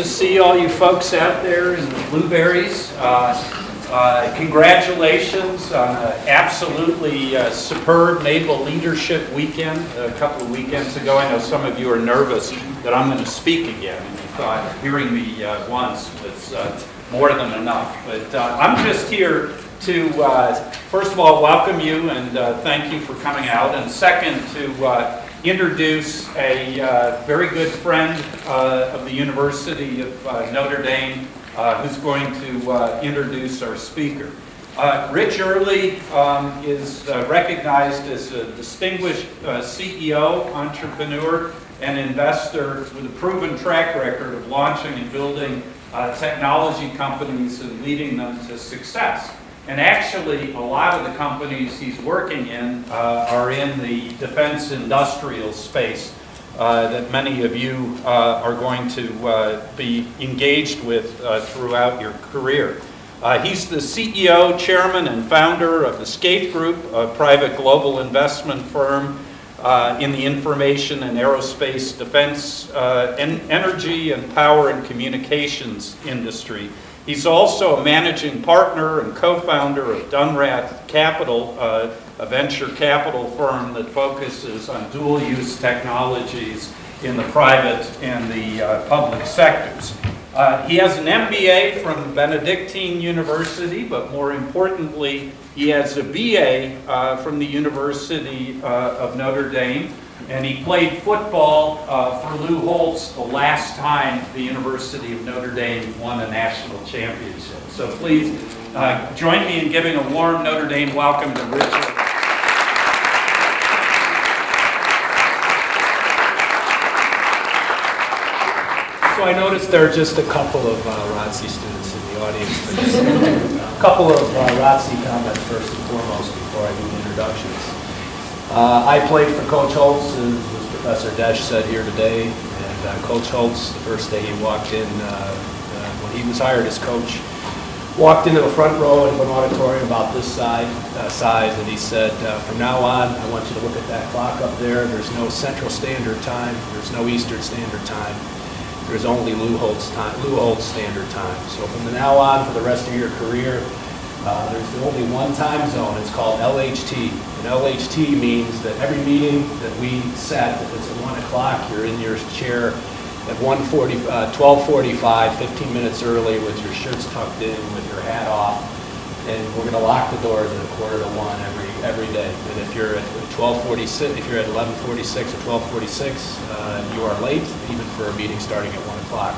to see all you folks out there in the blueberries. Uh, uh, Congratulations on an absolutely uh, superb Naval Leadership Weekend a couple of weekends ago. I know some of you are nervous that I'm going to speak again, and you thought hearing me uh, once was uh, more than enough. But uh, I'm just here to, first of all, welcome you and thank you for coming out, and second, to introduce a uh, very good friend uh, of the University of uh, Notre Dame uh, who's going to uh, introduce our speaker. Uh, Rich Early um, is recognized as a distinguished CEO, entrepreneur, and investor with a proven track record of launching and building technology companies and leading them to success. And actually, a lot of the companies he's working in uh, are in the defense industrial space uh, that many of you uh, are going to uh, be engaged with uh, throughout your career. Uh, He's the CEO, chairman, and founder of the Scaife Group, a private global investment firm in the information and aerospace defense, en- energy and power and communications industry. He's also a managing partner and co-founder of Dunrath Capital, uh, a venture capital firm that focuses on dual-use technologies in the private and the uh, public sectors. Uh, He has an MBA from Benedictine University, but more importantly, he has a BA uh, from the University uh, of Notre Dame, and he played football uh, for Lou Holtz the last time the University of Notre Dame won a national championship. So please uh, join me in giving a warm Notre Dame welcome to Richard. So I noticed there are just a couple of uh, ROTC students in the audience. A couple of uh, ROTC comments first and foremost before I do introductions. Uh, I played for Coach Holtz, as as Professor Desch said here today, and uh, Coach Holtz, the first day he walked in, uh, uh, when he was hired as coach, walked into the front row of an auditorium about this side, uh, size, and he said, uh, from now on, I want you to look at that clock up there. There's no Central Standard Time, there's no Eastern Standard Time. There's only Lou Holtz time, Lou Holtz Standard Time. So from now on, for the rest of your career, uh, there's only one time zone. It's called LHT. And LHT means that every meeting that we set, if it's at 1 o'clock, you're in your chair at 1:40, uh, 12:45, 15 minutes early with your shirts tucked in, with your hat off. And we're going to lock the doors at a quarter to 1 every, every day. And if you're at 12:46, if you're at 11:46 or 12:46, uh, you are late, even for a meeting starting at 1 o'clock.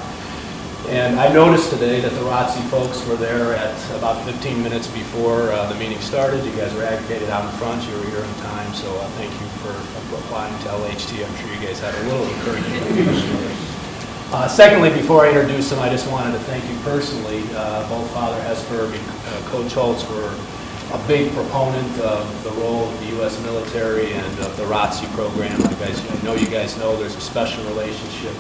And I noticed today that the ROTC folks were there at about 15 minutes before uh, the meeting started. You guys were aggregated out in front, you were here on time, so uh, thank you for applying to LHT. I'm sure you guys had a little encouragement. Uh, Secondly, before I introduce them, I just wanted to thank you personally. Uh, Both Father Hesburgh and uh, Coach Holtz were a big proponent of the role of the U.S. military and of the ROTC program. You guys, I know you guys know there's a special relationship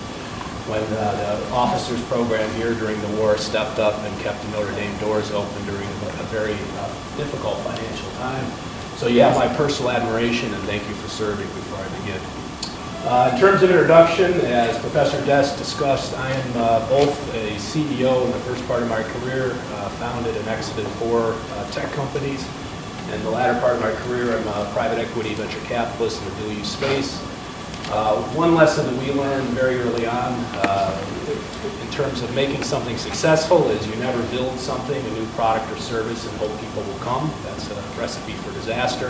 when uh, the officers program here during the war stepped up and kept the Notre Dame doors open during a very uh, difficult financial time. So you have my personal admiration, and thank you for serving before I begin. Uh, In terms of introduction, as Professor Desch discussed, I am uh, both a CEO in the first part of my career, uh, founded and exited four uh, tech companies. In the latter part of my career, I'm a private equity venture capitalist in the dual-use space. Uh, One lesson that we learned very early on uh, in terms of making something successful is you never build something, a new product or service, and hope people will come. That's a recipe for disaster.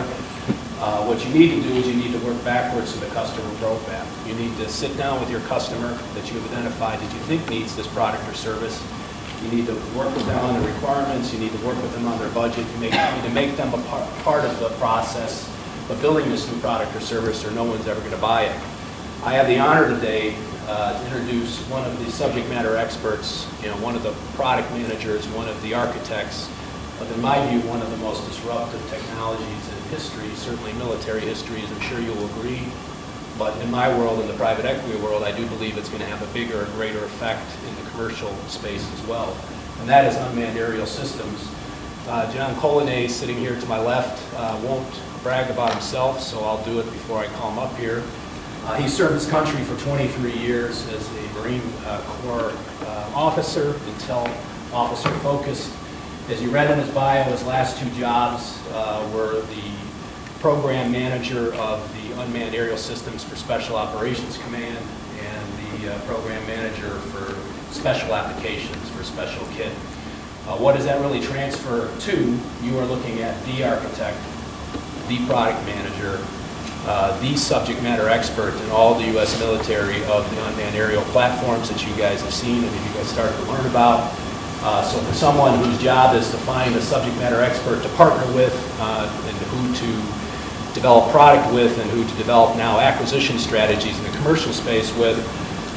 Uh, What you need to do is you need to work backwards to the customer roadmap. You need to sit down with your customer that you have identified that you think needs this product or service. You need to work with them on the requirements, you need to work with them on their budget, you make- you need to make them a par- part of the process of building this new product or service, or no one's ever going to buy it. I have the honor today uh, to introduce one of the subject matter experts, you know, one of the product managers, one of the architects, of, in my view, one of the most disruptive technologies in history, certainly military history, as I'm sure you'll agree. But in my world, in the private equity world, I do believe it's going to have a bigger and greater effect in the commercial space as well. And that is unmanned aerial systems. Uh, John Colonnay, sitting here to my left, uh, won't brag about himself, so I'll do it before I call him up here. Uh, He served his country for 23 years as a Marine uh, Corps uh, officer, intel officer focused. As you read in his bio, his last two jobs uh, were the program manager of the Unmanned Aerial Systems for Special Operations Command and the uh, program manager for Special Applications for Special Kit. Uh, What does that really transfer to? You are looking at the architect, the product manager, uh, the subject matter expert in all the U.S. military of the unmanned aerial platforms that you guys have seen and that you guys started to learn about. Uh, So for someone whose job is to find a subject matter expert to partner with uh, and who to develop product with and who to develop now acquisition strategies in the commercial space with,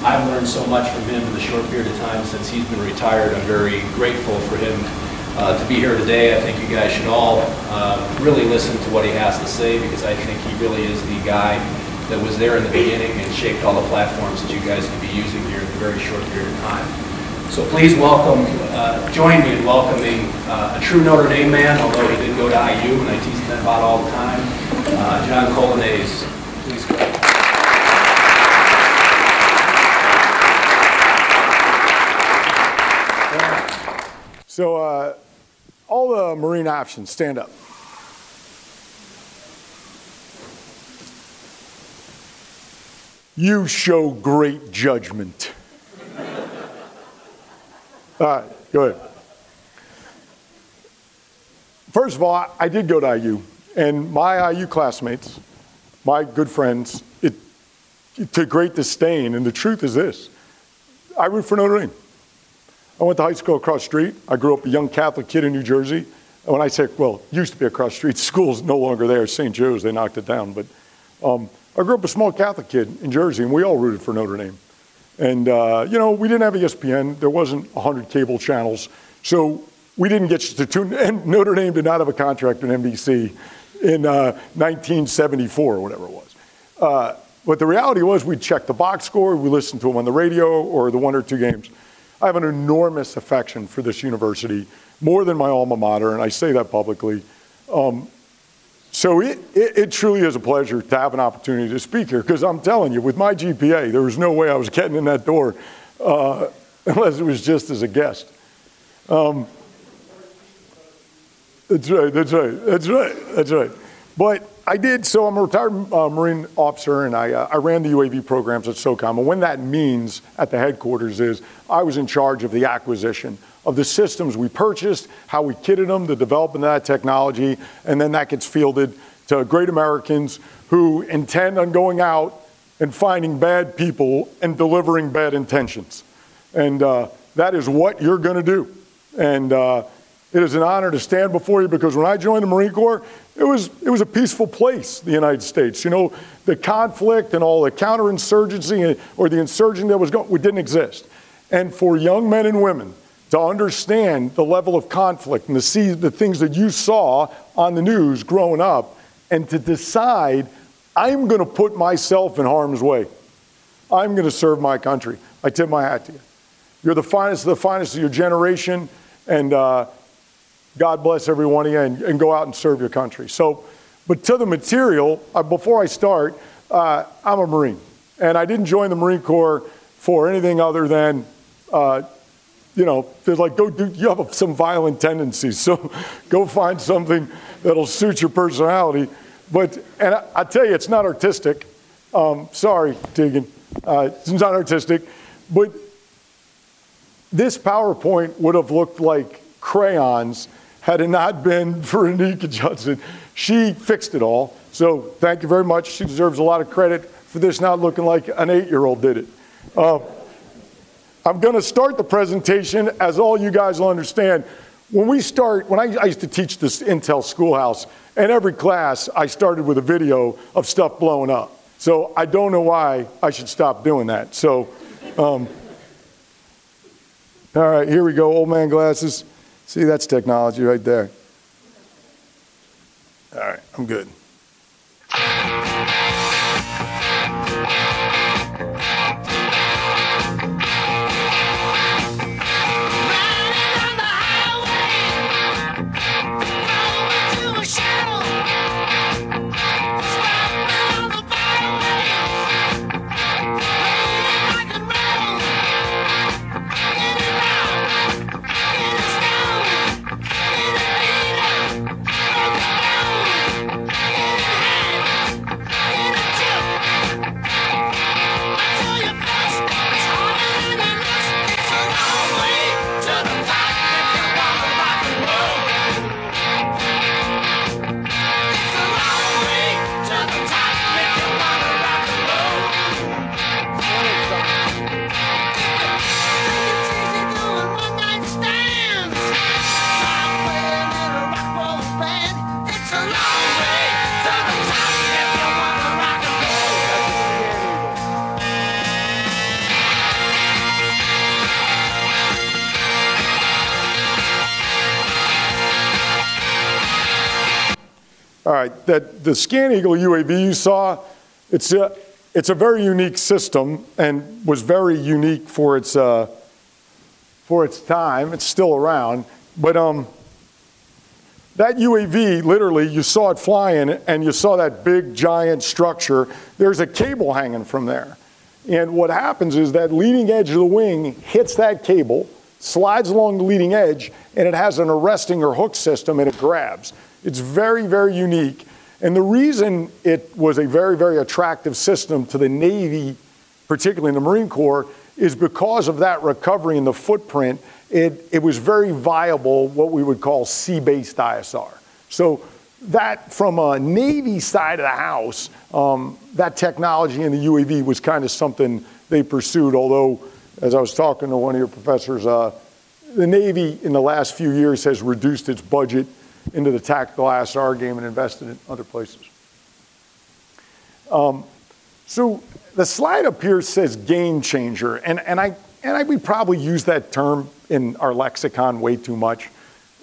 I've learned so much from him in the short period of time since he's been retired. I'm very grateful for him uh, to be here today. I think you guys should all uh, really listen to what he has to say because I think he really is the guy that was there in the beginning and shaped all the platforms that you guys can be using here in a very short period of time. So please welcome, uh, join me in welcoming uh, a true Notre Dame man, although he did go to IU and I tease him about all the time, uh, John Colonnese. Please go. So, uh, all the Marine options, stand up. You show great judgment. All right, go ahead. First of all, I did go to IU, and my IU classmates, my good friends, it, to great disdain, and the truth is this I root for Notre Dame. I went to high school across the street. I grew up a young Catholic kid in New Jersey. And when I say, well, used to be across the street, school's no longer there. St. Joe's, they knocked it down. But um, I grew up a small Catholic kid in Jersey, and we all rooted for Notre Dame. And, uh, you know, we didn't have ESPN. There wasn't 100 cable channels. So we didn't get to tune, and Notre Dame did not have a contract with NBC in uh, 1974 or whatever it was. Uh, but the reality was we'd check the box score, we listened to them on the radio or the one or two games. I have an enormous affection for this university, more than my alma mater, and I say that publicly. Um, so it, it, it, truly is a pleasure to have an opportunity to speak here, because I'm telling you, with my GPA, there was no way I was getting in that door uh, unless it was just as a guest. Um, that's right, that's right, that's right, that's right. But I did, so I'm a retired uh, Marine officer and I, uh, I ran the UAV programs at SOCOM. And when that means at the headquarters is I was in charge of the acquisition of the systems we purchased, how we kitted them, the development of that technology, and then that gets fielded to great Americans who intend on going out and finding bad people and delivering bad intentions. And uh, that is what you're going to do. And uh, it is an honor to stand before you because when I joined the Marine Corps, it was, it was a peaceful place, the United States. You know, the conflict and all the counterinsurgency or the insurgent that was going, it didn't exist. And for young men and women to understand the level of conflict and to see the things that you saw on the news growing up and to decide, I'm going to put myself in harm's way. I'm going to serve my country. I tip my hat to you. You're the finest of the finest of your generation, and uh, God bless every one of you and, and, go out and serve your country. So, but to the material, uh, before I start, uh, I'm a Marine. And I didn't join the Marine Corps for anything other than, uh, you know, they're like, go do, you have some violent tendencies. So go find something that'll suit your personality. But, and I, I tell you, it's not artistic. Um, sorry, Tegan. Uh, it's not artistic. But this PowerPoint would have looked like crayons had it not been for Anika Judson. She fixed it all. So thank you very much. She deserves a lot of credit for this not looking like an eight year old did it. Uh, I'm going to start the presentation as all you guys will understand. When we start, when I, I used to teach this Intel schoolhouse, and every class I started with a video of stuff blowing up. So I don't know why I should stop doing that. So, um, all right, here we go. Old man glasses. See, that's technology right there. All right, I'm good. All right, that the ScanEagle UAV you saw, it's a, it's a very unique system and was very unique for its, uh, for its time. It's still around. But um, that UAV, literally, you saw it flying and you saw that big giant structure. There's a cable hanging from there. And what happens is that leading edge of the wing hits that cable, slides along the leading edge, and it has an arresting or hook system and it grabs. It's very, very unique. And the reason it was a very, very attractive system to the Navy, particularly in the Marine Corps, is because of that recovery and the footprint. It, it was very viable, what we would call sea based ISR. So, that from a Navy side of the house, um, that technology in the UAV was kind of something they pursued. Although, as I was talking to one of your professors, uh, the Navy in the last few years has reduced its budget into the tactical ISR game and invested in other places. Um, so the slide up here says game changer, and, and, I, and I, we probably use that term in our lexicon way too much.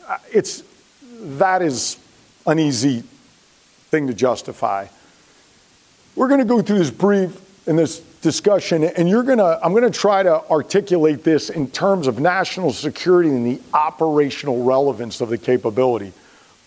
Uh, it's, that is an easy thing to justify. We're going to go through this brief in this discussion, and you're going to, I'm going to try to articulate this in terms of national security and the operational relevance of the capability.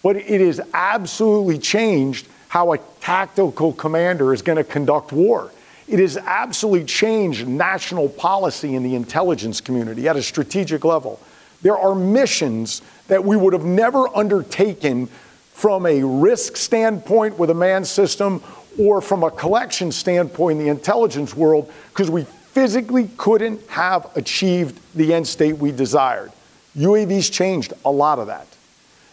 But it has absolutely changed how a tactical commander is going to conduct war. It has absolutely changed national policy in the intelligence community at a strategic level. There are missions that we would have never undertaken from a risk standpoint with a manned system or from a collection standpoint in the intelligence world because we physically couldn't have achieved the end state we desired. UAVs changed a lot of that.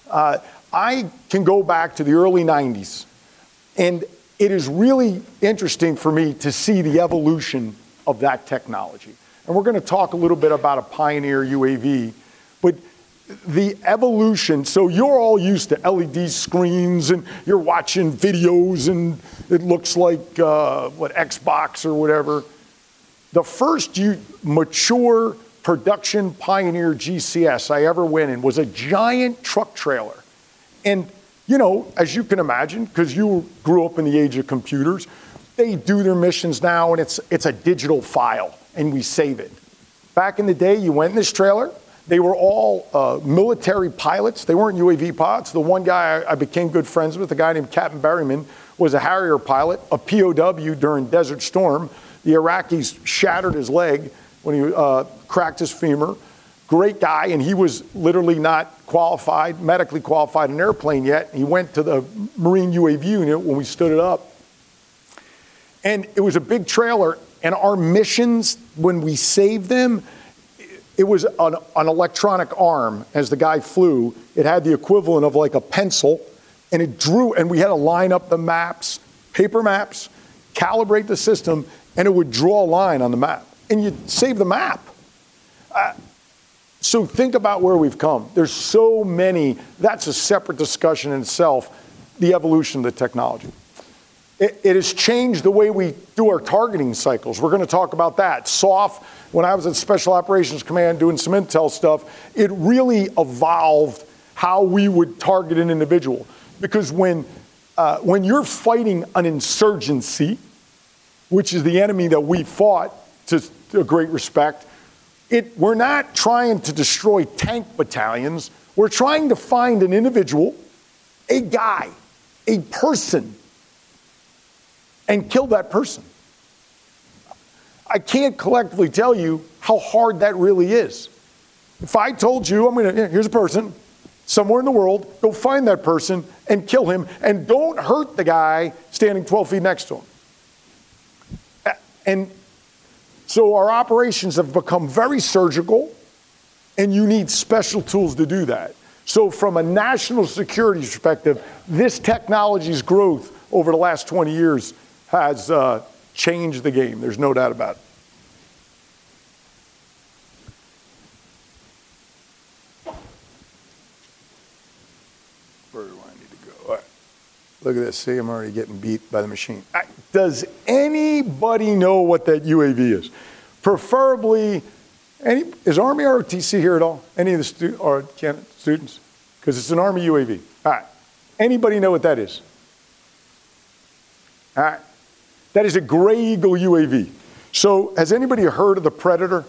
Uh, I can go back to the early 90s, and it is really interesting for me to see the evolution of that technology. And we're going to talk a little bit about a Pioneer UAV, but the evolution, so you're all used to LED screens and you're watching videos and it looks like uh, what Xbox or whatever. The first you, mature production Pioneer GCS I ever went in was a giant truck trailer and, you know, as you can imagine, because you grew up in the age of computers, they do their missions now and it's, it's a digital file and we save it. Back in the day, you went in this trailer, they were all uh, military pilots. They weren't UAV pilots. The one guy I, I became good friends with, a guy named Captain Berryman, was a Harrier pilot, a POW during Desert Storm. The Iraqis shattered his leg when he uh, cracked his femur great guy, and he was literally not qualified, medically qualified an airplane yet. He went to the Marine UAV unit when we stood it up. And it was a big trailer, and our missions, when we saved them, it was an, an electronic arm as the guy flew. It had the equivalent of like a pencil, and it drew, and we had to line up the maps, paper maps, calibrate the system, and it would draw a line on the map. And you'd save the map. Uh, so think about where we've come. There's so many, that's a separate discussion in itself, the evolution of the technology. It, it has changed the way we do our targeting cycles. We're going to talk about that. Soft, when I was at Special Operations Command doing some intel stuff, it really evolved how we would target an individual. Because when, uh, when you're fighting an insurgency, which is the enemy that we fought to, to a great respect, it, we're not trying to destroy tank battalions. We're trying to find an individual, a guy, a person, and kill that person. I can't collectively tell you how hard that really is. If I told you, I'm going to, here's a person somewhere in the world, go find that person and kill him, and don't hurt the guy standing 12 feet next to him. And so our operations have become very surgical, and you need special tools to do that. So, from a national security perspective, this technology's growth over the last 20 years has uh, changed the game. There's no doubt about it. Where do I need to go? Look at this. See, I'm already getting beat by the machine. Does anybody know what that UAV is? Preferably, any, is Army ROTC here at all? Any of the stu- or students? Because it's an Army UAV. All right. Anybody know what that is? All right. That is a Gray Eagle UAV. So has anybody heard of the Predator?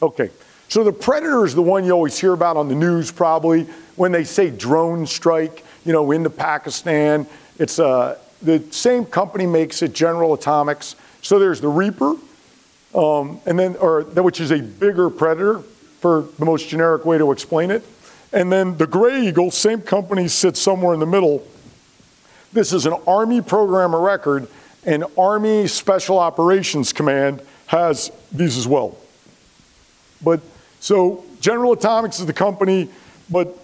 Okay. So the Predator is the one you always hear about on the news probably when they say drone strike, you know, into Pakistan. It's uh, the same company makes it, General Atomics. So there's the Reaper, um, and then, or which is a bigger Predator for the most generic way to explain it. And then the Gray Eagle, same company sits somewhere in the middle. This is an Army program of record, and Army Special Operations Command has these as well. But so General Atomics is the company, but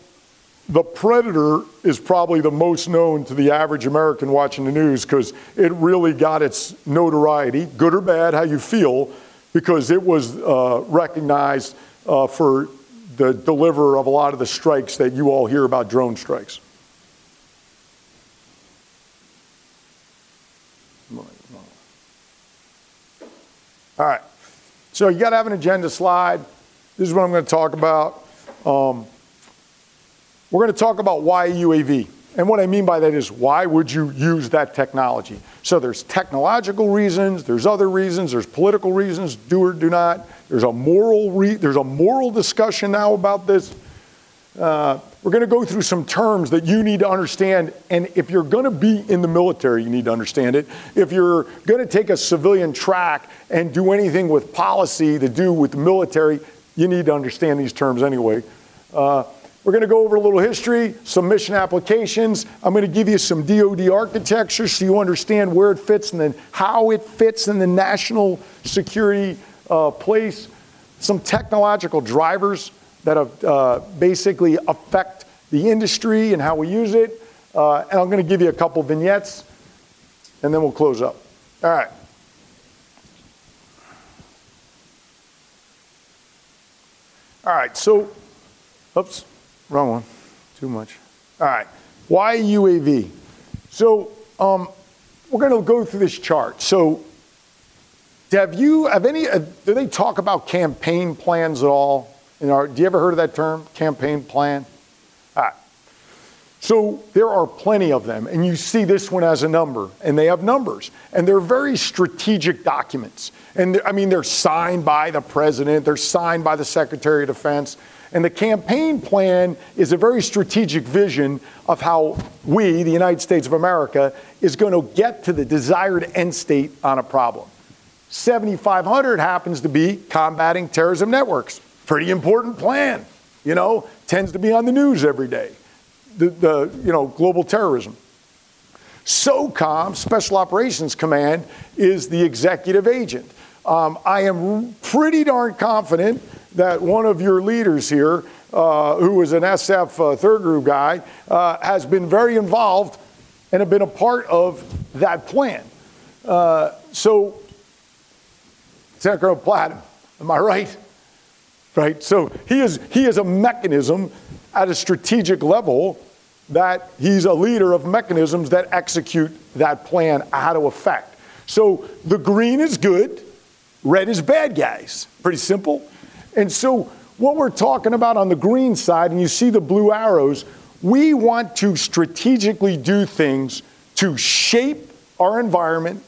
the Predator is probably the most known to the average American watching the news because it really got its notoriety, good or bad, how you feel, because it was uh, recognized uh, for the deliverer of a lot of the strikes that you all hear about drone strikes. All right. So you got to have an agenda slide. This is what I'm going to talk about. Um, we're going to talk about why UAV. And what I mean by that is why would you use that technology? So there's technological reasons, there's other reasons, there's political reasons, do or do not. There's a moral re- there's a moral discussion now about this. Uh, we're going to go through some terms that you need to understand. And if you're going to be in the military, you need to understand it. If you're going to take a civilian track and do anything with policy to do with the military, you need to understand these terms anyway. Uh, we're going to go over a little history, some mission applications. I'm going to give you some DoD architecture so you understand where it fits and then how it fits in the national security uh, place. Some technological drivers that uh, basically affect the industry and how we use it. Uh, and I'm going to give you a couple vignettes, and then we'll close up. All right. All right, so, oops. Wrong one. Too much. All right. Why UAV? So um, we're going to go through this chart. So have you, have any, uh, do they talk about campaign plans at all? In our, do you ever heard of that term, campaign plan? All right. So there are plenty of them, and you see this one as a number, and they have numbers, and they're very strategic documents. And I mean, they're signed by the president, they're signed by the secretary of defense. And the campaign plan is a very strategic vision of how we, the United States of America, is going to get to the desired end state on a problem. 7500 happens to be combating terrorism networks. Pretty important plan, you know, tends to be on the news every day. The, the you know, global terrorism. SOCOM, Special Operations Command, is the executive agent. Um, I am pretty darn confident that one of your leaders here, uh, was an SF uh, third group guy, uh, has been very involved and have been a part of that plan. Uh, so, Platt, am I right? Right. So he is he is a mechanism at a strategic level that he's a leader of mechanisms that execute that plan how to effect. So the green is good, red is bad guys. Pretty simple. And so, what we're talking about on the green side, and you see the blue arrows, we want to strategically do things to shape our environment,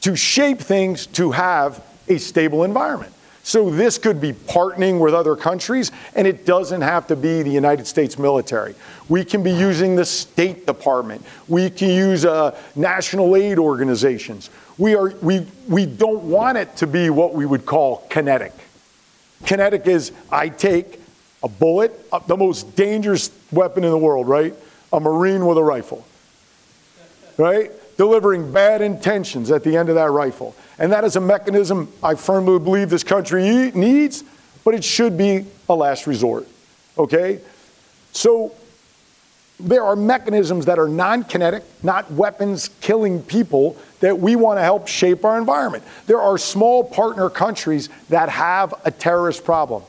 to shape things to have a stable environment. So, this could be partnering with other countries, and it doesn't have to be the United States military. We can be using the State Department, we can use uh, national aid organizations. We, are, we, we don't want it to be what we would call kinetic. Kinetic is I take a bullet, uh, the most dangerous weapon in the world, right? A Marine with a rifle, right? Delivering bad intentions at the end of that rifle. And that is a mechanism I firmly believe this country needs, but it should be a last resort, okay? So there are mechanisms that are non kinetic, not weapons killing people, that we want to help shape our environment. There are small partner countries that have a terrorist problem.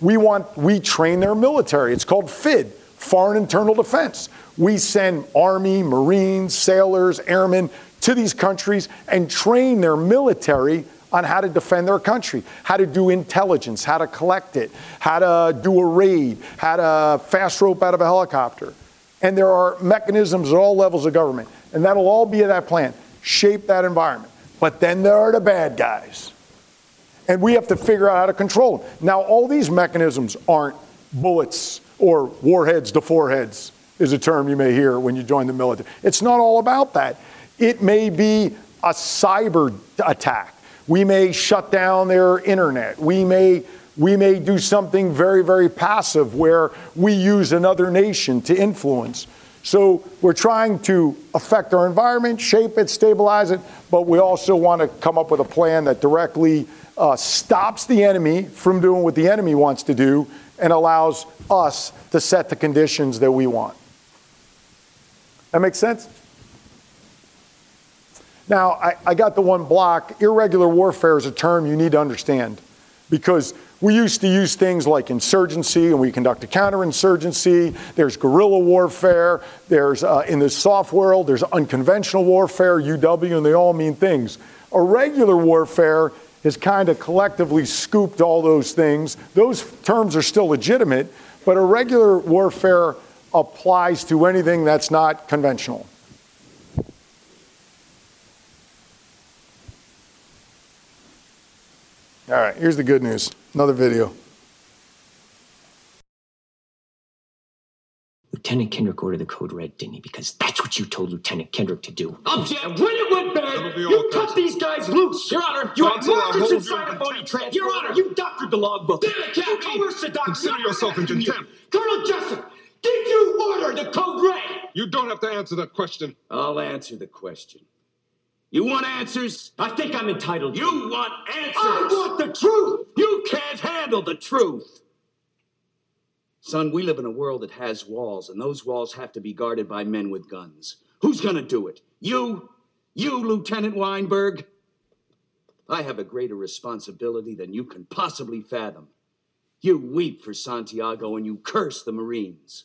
We want, we train their military. It's called FID, Foreign Internal Defense. We send Army, Marines, sailors, airmen to these countries and train their military on how to defend their country, how to do intelligence, how to collect it, how to do a raid, how to fast rope out of a helicopter. And there are mechanisms at all levels of government, and that'll all be in that plan. shape that environment. But then there are the bad guys. And we have to figure out how to control them. Now, all these mechanisms aren't bullets or warheads to foreheads, is a term you may hear when you join the military. It's not all about that. It may be a cyber attack. We may shut down their internet. We may, we may do something very, very passive where we use another nation to influence. So we're trying to affect our environment, shape it, stabilize it, but we also want to come up with a plan that directly uh, stops the enemy from doing what the enemy wants to do and allows us to set the conditions that we want. That makes sense? Now, I, I got the one block. Irregular warfare is a term you need to understand because we used to use things like insurgency and we conduct a counterinsurgency. There's guerrilla warfare. There's, uh, in the soft world, there's unconventional warfare, UW, and they all mean things. Irregular warfare has kind of collectively scooped all those things. Those terms are still legitimate, but irregular warfare applies to anything that's not conventional. All right, here's the good news. Another video. Lieutenant Kendrick ordered the code red, didn't he? Because that's what you told Lieutenant Kendrick to do. Object! When it went bad, you cut these guys loose! Your Honor, you had markers inside a phony transfer! Your Honor, you doctored the logbook! Damn it, Captain! You coerced the doctor! Consider yourself in contempt! Colonel Jessup, did you order the code red? You don't have to answer that question. I'll answer the question. You want answers? I think I'm entitled. You want answers? I want the truth! You can't handle the truth! Son, we live in a world that has walls, and those walls have to be guarded by men with guns. Who's gonna do it? You? You, Lieutenant Weinberg? I have a greater responsibility than you can possibly fathom. You weep for Santiago and you curse the Marines.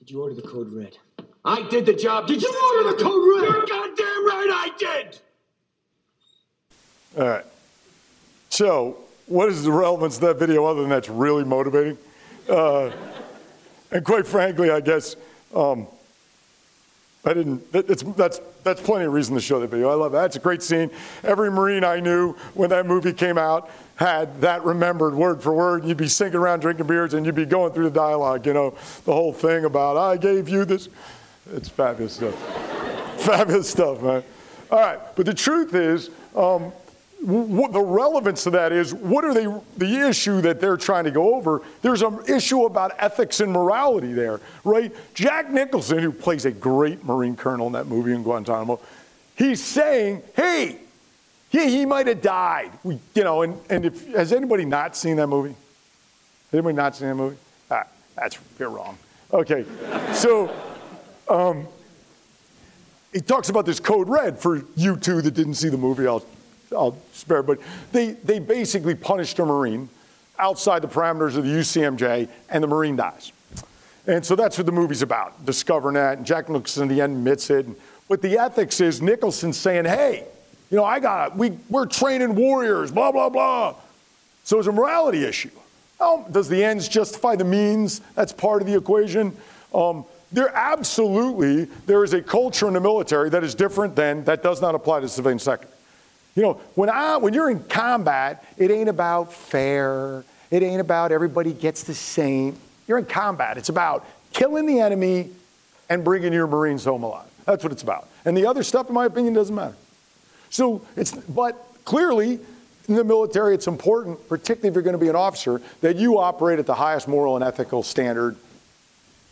Did you order the code red? I did the job. Did you order the code red? You're goddamn right I did! All right. So, what is the relevance of that video other than that's really motivating? Uh, and quite frankly, I guess um, I didn't. That, that's that's plenty of reason to show that video. I love that. It's a great scene. Every Marine I knew when that movie came out had that remembered word for word. You'd be singing around drinking beers and you'd be going through the dialogue. You know, the whole thing about I gave you this. It's fabulous stuff. fabulous stuff, man. All right, but the truth is. Um, what the relevance of that is what are they the issue that they're trying to go over? There's an issue about ethics and morality there right? Jack nicholson who plays a great marine colonel in that movie in guantanamo he's saying hey he might have died. We, you know and, and if has anybody not seen that movie? Anybody not seen that movie? Ah, that's you're wrong. Okay so um, he talks about this code red for you two that didn't see the movie. I'll I'll spare, but they, they basically punished a Marine outside the parameters of the UCMJ, and the Marine dies. And so that's what the movie's about, discovering that. And Jack Nicholson in the end admits it. But the ethics is Nicholson saying, hey, you know, I got, we, we're training warriors, blah, blah, blah. So it's a morality issue. Well, does the ends justify the means? That's part of the equation. Um, there absolutely, there is a culture in the military that is different than, that does not apply to the civilian sector. You know, when, I, when you're in combat, it ain't about fair. It ain't about everybody gets the same. You're in combat. It's about killing the enemy and bringing your Marines home alive. That's what it's about. And the other stuff, in my opinion, doesn't matter. So it's, but clearly, in the military, it's important, particularly if you're going to be an officer, that you operate at the highest moral and ethical standard.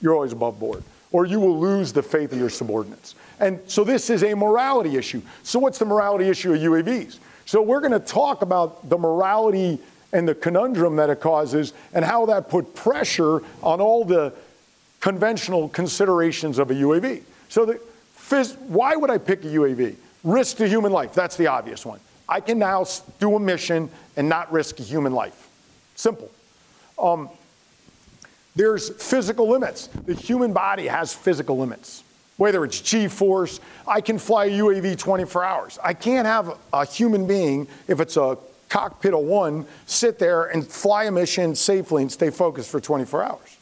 You're always above board, or you will lose the faith of your subordinates. And so this is a morality issue. So, what's the morality issue of UAVs? So, we're going to talk about the morality and the conundrum that it causes and how that put pressure on all the conventional considerations of a UAV. So, the, phys- why would I pick a UAV? Risk to human life, that's the obvious one. I can now do a mission and not risk a human life. Simple. Um, there's physical limits. The human body has physical limits. Whether it's G force, I can fly a UAV 24 hours. I can't have a human being, if it's a cockpit of one, sit there and fly a mission safely and stay focused for 24 hours.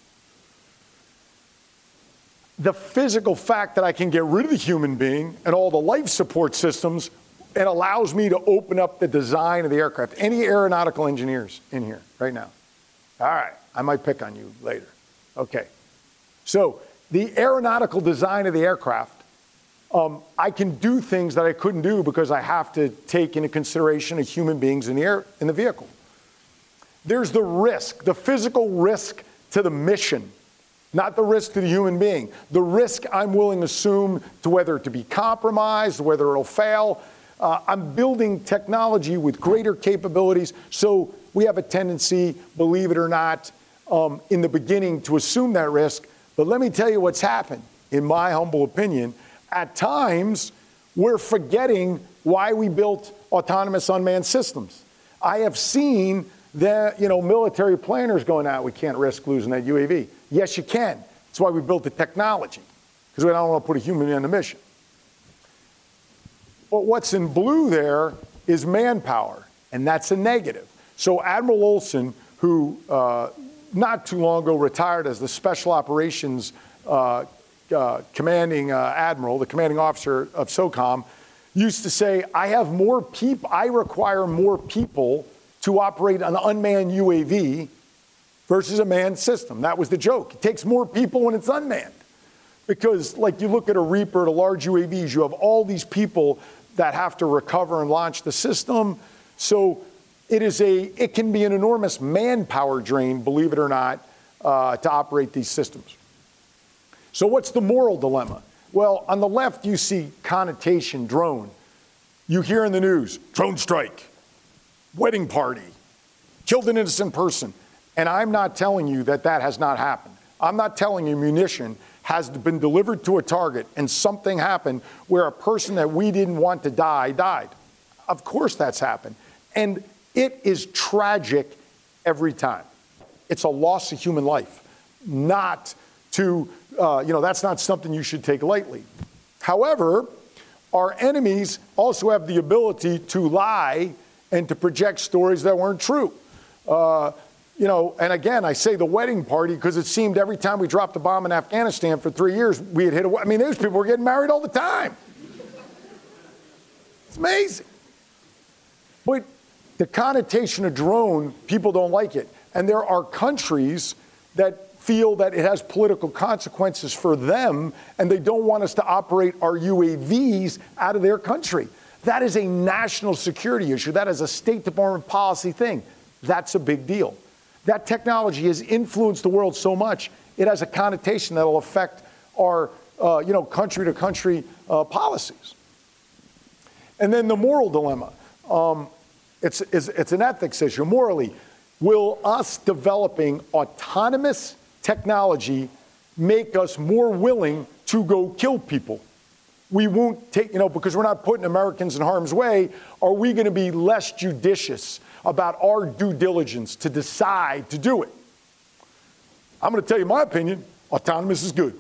The physical fact that I can get rid of the human being and all the life support systems it allows me to open up the design of the aircraft. Any aeronautical engineers in here right now? All right, I might pick on you later. Okay. So, the aeronautical design of the aircraft, um, I can do things that I couldn't do because I have to take into consideration of human beings in the air in the vehicle. There's the risk, the physical risk to the mission, not the risk to the human being. The risk I'm willing to assume to whether to be compromised, whether it'll fail, uh, I'm building technology with greater capabilities, so we have a tendency, believe it or not, um, in the beginning to assume that risk. But let me tell you what's happened, in my humble opinion. At times, we're forgetting why we built autonomous unmanned systems. I have seen the you know military planners going out. We can't risk losing that UAV. Yes, you can. That's why we built the technology because we don't want to put a human on the mission. But what's in blue there is manpower, and that's a negative. So Admiral Olson, who uh, not too long ago retired as the Special Operations uh, uh, Commanding uh, Admiral, the commanding officer of SOCOM, used to say, I have more people, I require more people to operate an unmanned UAV versus a manned system. That was the joke. It takes more people when it's unmanned. Because, like, you look at a Reaper, the large UAVs, you have all these people that have to recover and launch the system. So it is a it can be an enormous manpower drain, believe it or not, uh, to operate these systems. So what's the moral dilemma? Well, on the left you see connotation drone. You hear in the news drone strike, wedding party, killed an innocent person, and I'm not telling you that that has not happened. I'm not telling you munition has been delivered to a target and something happened where a person that we didn't want to die died. Of course, that's happened. And it is tragic every time. It's a loss of human life, not to, uh, you know, that's not something you should take lightly. However, our enemies also have the ability to lie and to project stories that weren't true. Uh, you know, and again, I say the wedding party because it seemed every time we dropped a bomb in Afghanistan for three years, we had hit a. I mean, those people were getting married all the time. It's amazing. But the connotation of drone, people don't like it. And there are countries that feel that it has political consequences for them and they don't want us to operate our UAVs out of their country. That is a national security issue. That is a State Department policy thing. That's a big deal. That technology has influenced the world so much, it has a connotation that will affect our uh, you know, country to country uh, policies. And then the moral dilemma. Um, it's, it's, it's an ethics issue. Morally, will us developing autonomous technology make us more willing to go kill people? We won't take, you know, because we're not putting Americans in harm's way, are we going to be less judicious about our due diligence to decide to do it. I'm going to tell you my opinion autonomous is good.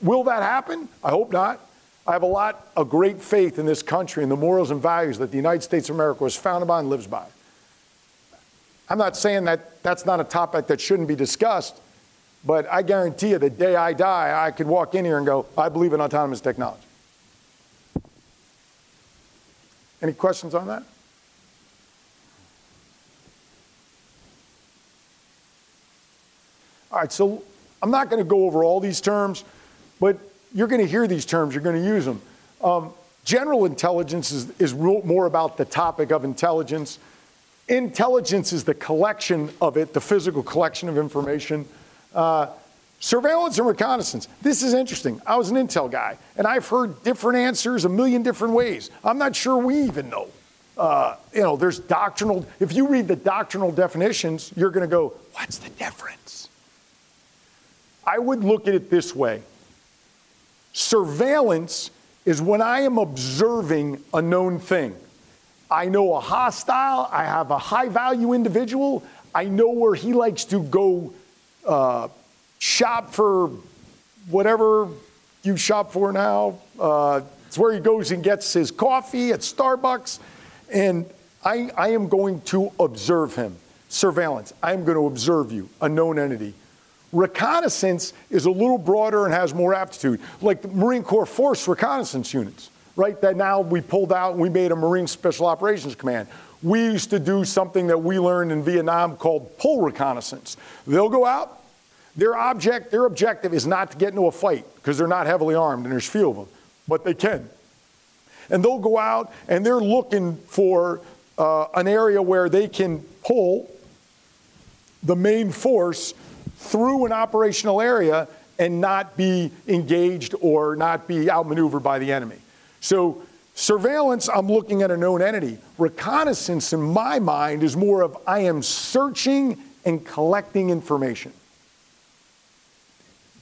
Will that happen? I hope not. I have a lot of great faith in this country and the morals and values that the United States of America was founded by and lives by. I'm not saying that that's not a topic that shouldn't be discussed, but I guarantee you the day I die, I could walk in here and go, I believe in autonomous technology. Any questions on that? All right, so I'm not going to go over all these terms, but you're going to hear these terms, you're going to use them. Um, General intelligence is, is more about the topic of intelligence. Intelligence is the collection of it, the physical collection of information. Uh, surveillance and reconnaissance. This is interesting. I was an intel guy, and I've heard different answers a million different ways. I'm not sure we even know. Uh, you know, there's doctrinal. If you read the doctrinal definitions, you're going to go, "What's the difference?" I would look at it this way: surveillance is when I am observing a known thing. I know a hostile, I have a high value individual, I know where he likes to go uh, shop for whatever you shop for now. Uh, it's where he goes and gets his coffee at Starbucks. And I, I am going to observe him. Surveillance, I'm going to observe you, a known entity. Reconnaissance is a little broader and has more aptitude, like the Marine Corps Force reconnaissance units, right? That now we pulled out and we made a Marine Special Operations Command. We used to do something that we learned in Vietnam called pull reconnaissance. They'll go out, their object, their objective is not to get into a fight because they're not heavily armed and there's few of them, but they can. And they'll go out and they're looking for uh, an area where they can pull the main force through an operational area and not be engaged or not be outmaneuvered by the enemy. So, surveillance, I'm looking at a known entity. Reconnaissance, in my mind, is more of I am searching and collecting information.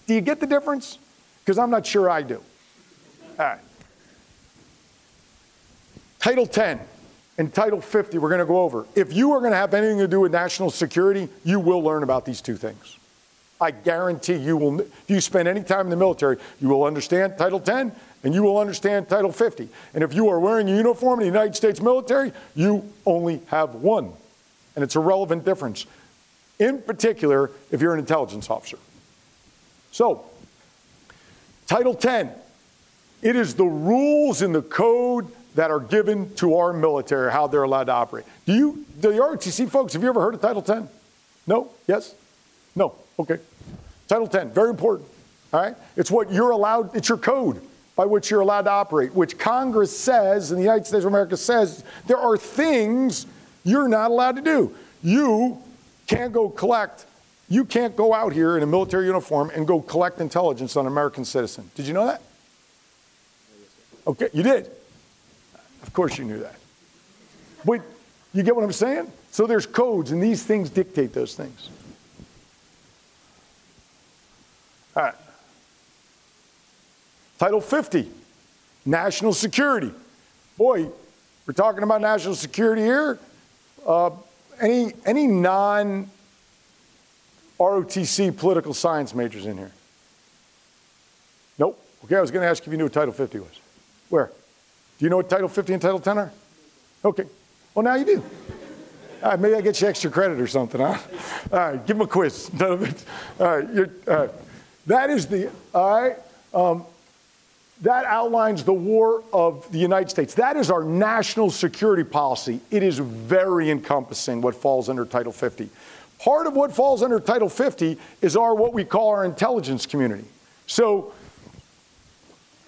Do you get the difference? Because I'm not sure I do. All right. Title 10 and Title 50, we're going to go over. If you are going to have anything to do with national security, you will learn about these two things. I guarantee you will, if you spend any time in the military, you will understand Title 10 and you will understand Title 50. And if you are wearing a uniform in the United States military, you only have one. And it's a relevant difference. In particular, if you're an intelligence officer. So, Title 10, it is the rules in the code that are given to our military, how they're allowed to operate. Do you, the ROTC folks, have you ever heard of Title 10? No? Yes? No? Okay. Title 10, very important. All right? It's what you're allowed, it's your code by which you're allowed to operate, which Congress says, and the United States of America says, there are things you're not allowed to do. You can't go collect, you can't go out here in a military uniform and go collect intelligence on an American citizen. Did you know that? Okay, you did. Of course you knew that. But you get what I'm saying? So there's codes, and these things dictate those things. All right. Title 50, national security. Boy, we're talking about national security here. Uh, any any non ROTC political science majors in here? Nope. Okay, I was going to ask if you knew what Title 50 was. Where? Do you know what Title 50 and Title 10 are? Okay. Well, now you do. All right, maybe I get you extra credit or something, huh? All right, give them a quiz. All right, you're, all right. That is the, all right, um, that outlines the war of the United States. That is our national security policy. It is very encompassing what falls under Title 50. Part of what falls under Title 50 is our what we call our intelligence community. So,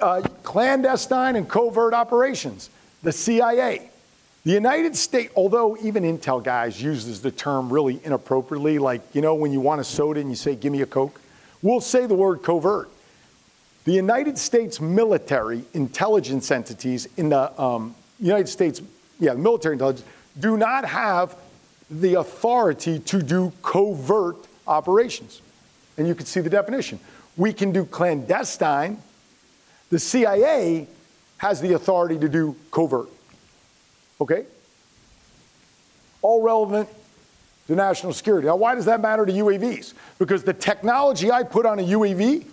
uh, clandestine and covert operations, the CIA. The United States, although even Intel guys uses the term really inappropriately, like, you know, when you want a soda and you say, give me a Coke, we'll say the word covert. The United States military intelligence entities in the um, United States, yeah, military intelligence, do not have the authority to do covert operations. And you can see the definition. We can do clandestine. The CIA has the authority to do covert. Okay? All relevant to national security. Now, why does that matter to UAVs? Because the technology I put on a UAV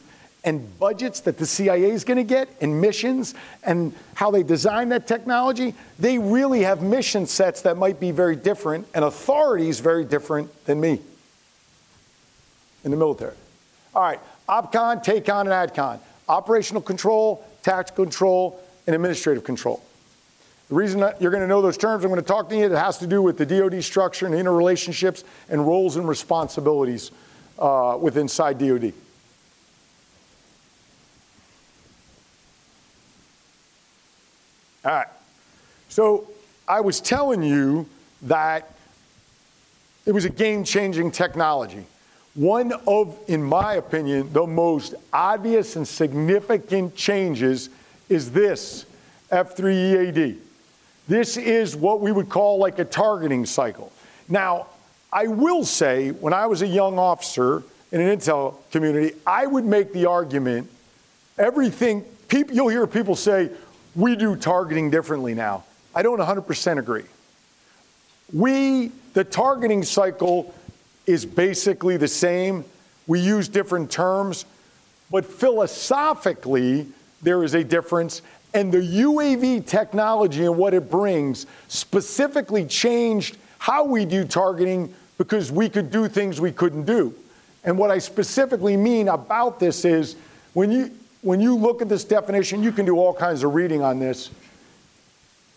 and budgets that the CIA is going to get and missions and how they design that technology, they really have mission sets that might be very different and authorities very different than me in the military. All right, OPCON, TACON, and ADCON. Operational control, tactical control, and administrative control. The reason you're going to know those terms, I'm going to talk to you, it has to do with the DoD structure and interrelationships and roles and responsibilities uh, within inside DoD. All right. So I was telling you that it was a game changing technology. One of, in my opinion, the most obvious and significant changes is this F3EAD. This is what we would call like a targeting cycle. Now, I will say, when I was a young officer in an intel community, I would make the argument everything, people, you'll hear people say, we do targeting differently now. I don't 100% agree. We, the targeting cycle is basically the same. We use different terms, but philosophically, there is a difference. And the UAV technology and what it brings specifically changed how we do targeting because we could do things we couldn't do. And what I specifically mean about this is when you, when you look at this definition, you can do all kinds of reading on this.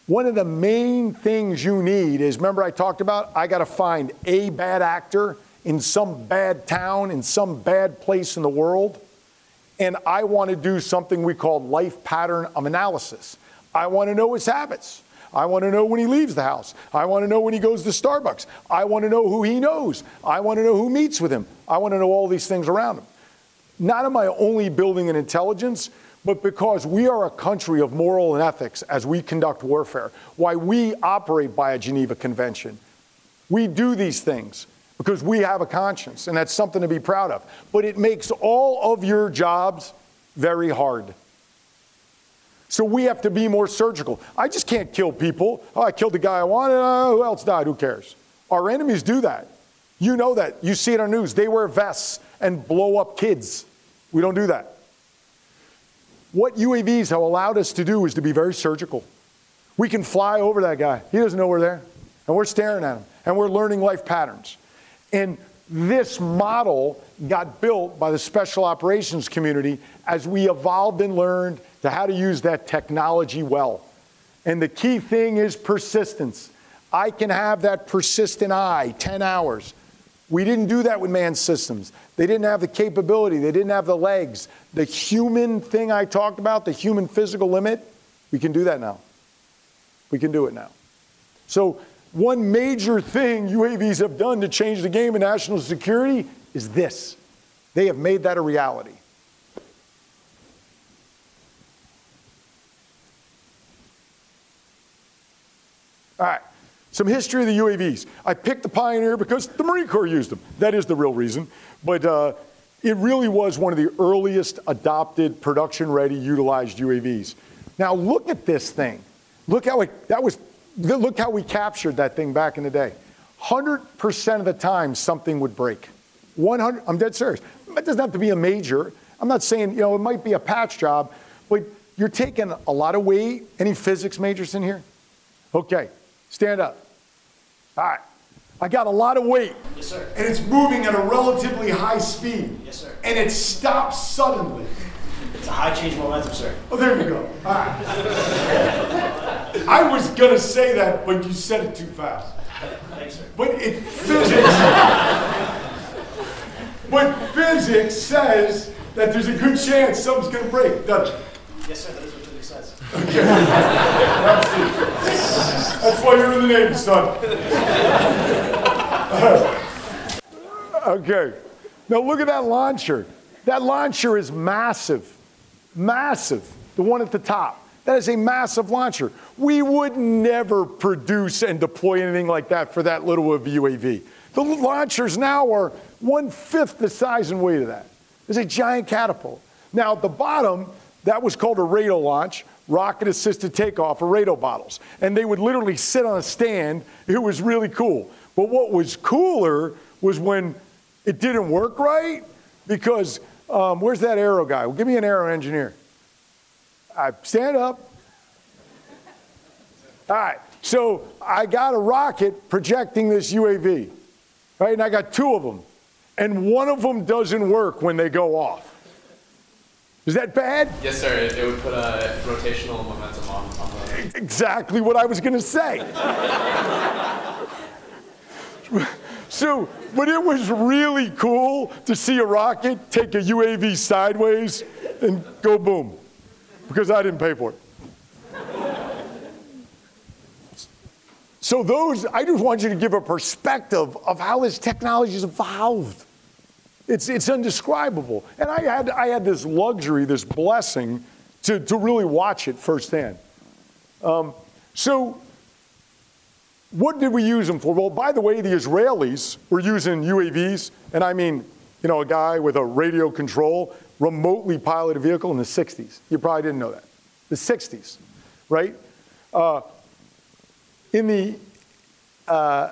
One of the main things you need is remember, I talked about I got to find a bad actor in some bad town, in some bad place in the world, and I want to do something we call life pattern analysis. I want to know his habits. I want to know when he leaves the house. I want to know when he goes to Starbucks. I want to know who he knows. I want to know who meets with him. I want to know all these things around him. Not am I only building an intelligence, but because we are a country of moral and ethics as we conduct warfare, why we operate by a Geneva Convention. We do these things because we have a conscience, and that's something to be proud of. But it makes all of your jobs very hard. So we have to be more surgical. I just can't kill people. Oh, I killed the guy I wanted. Uh, who else died? Who cares? Our enemies do that. You know that. You see it on news. They wear vests and blow up kids. We don't do that. What UAVs have allowed us to do is to be very surgical. We can fly over that guy. He doesn't know we're there. And we're staring at him. And we're learning life patterns. And this model got built by the special operations community as we evolved and learned to how to use that technology well. And the key thing is persistence. I can have that persistent eye 10 hours. We didn't do that with manned systems. They didn't have the capability, they didn't have the legs. The human thing I talked about, the human physical limit, we can do that now. We can do it now. So, one major thing UAVs have done to change the game in national security is this they have made that a reality. All right. Some history of the UAVs. I picked the Pioneer because the Marine Corps used them. That is the real reason. But uh, it really was one of the earliest adopted, production ready, utilized UAVs. Now, look at this thing. Look how it, that was, look how we captured that thing back in the day. 100% of the time, something would break. 100, I'm dead serious. It doesn't have to be a major. I'm not saying, you know, it might be a patch job, but you're taking a lot of weight. Any physics majors in here? Okay, stand up. All right. I got a lot of weight. Yes, sir. And it's moving at a relatively high speed. Yes, sir. And it stops suddenly. It's a high change momentum, sir. Oh, there you go. All right. I was going to say that, but you said it too fast. Thanks, sir. But it physics. but physics says that there's a good chance something's going to break, doesn't it? Yes, sir. That is what physics says. Okay. That's why you're in the Navy, son. okay. Now look at that launcher. That launcher is massive. Massive. The one at the top. That is a massive launcher. We would never produce and deploy anything like that for that little of UAV. The launchers now are one fifth the size and weight of that. It's a giant catapult. Now, at the bottom, that was called a RATO launch, rocket assisted takeoff, or RATO bottles. And they would literally sit on a stand. It was really cool. But what was cooler was when it didn't work right, because um, where's that aero guy? Well, give me an aero engineer. I stand up. All right. So I got a rocket projecting this UAV, right? And I got two of them. And one of them doesn't work when they go off. Is that bad? Yes, sir. It, it would put a rotational momentum on, on the. Exactly what I was going to say. so, but it was really cool to see a rocket take a UAV sideways and go boom because I didn't pay for it. So those, I just want you to give a perspective of how this technology has evolved. It's, it's indescribable. And I had, I had this luxury, this blessing to, to really watch it firsthand. Um, so what did we use them for? Well, by the way, the Israelis were using UAVs, and I mean, you know, a guy with a radio control, remotely piloted vehicle in the 60s. You probably didn't know that. The 60s, right? Uh, in the uh,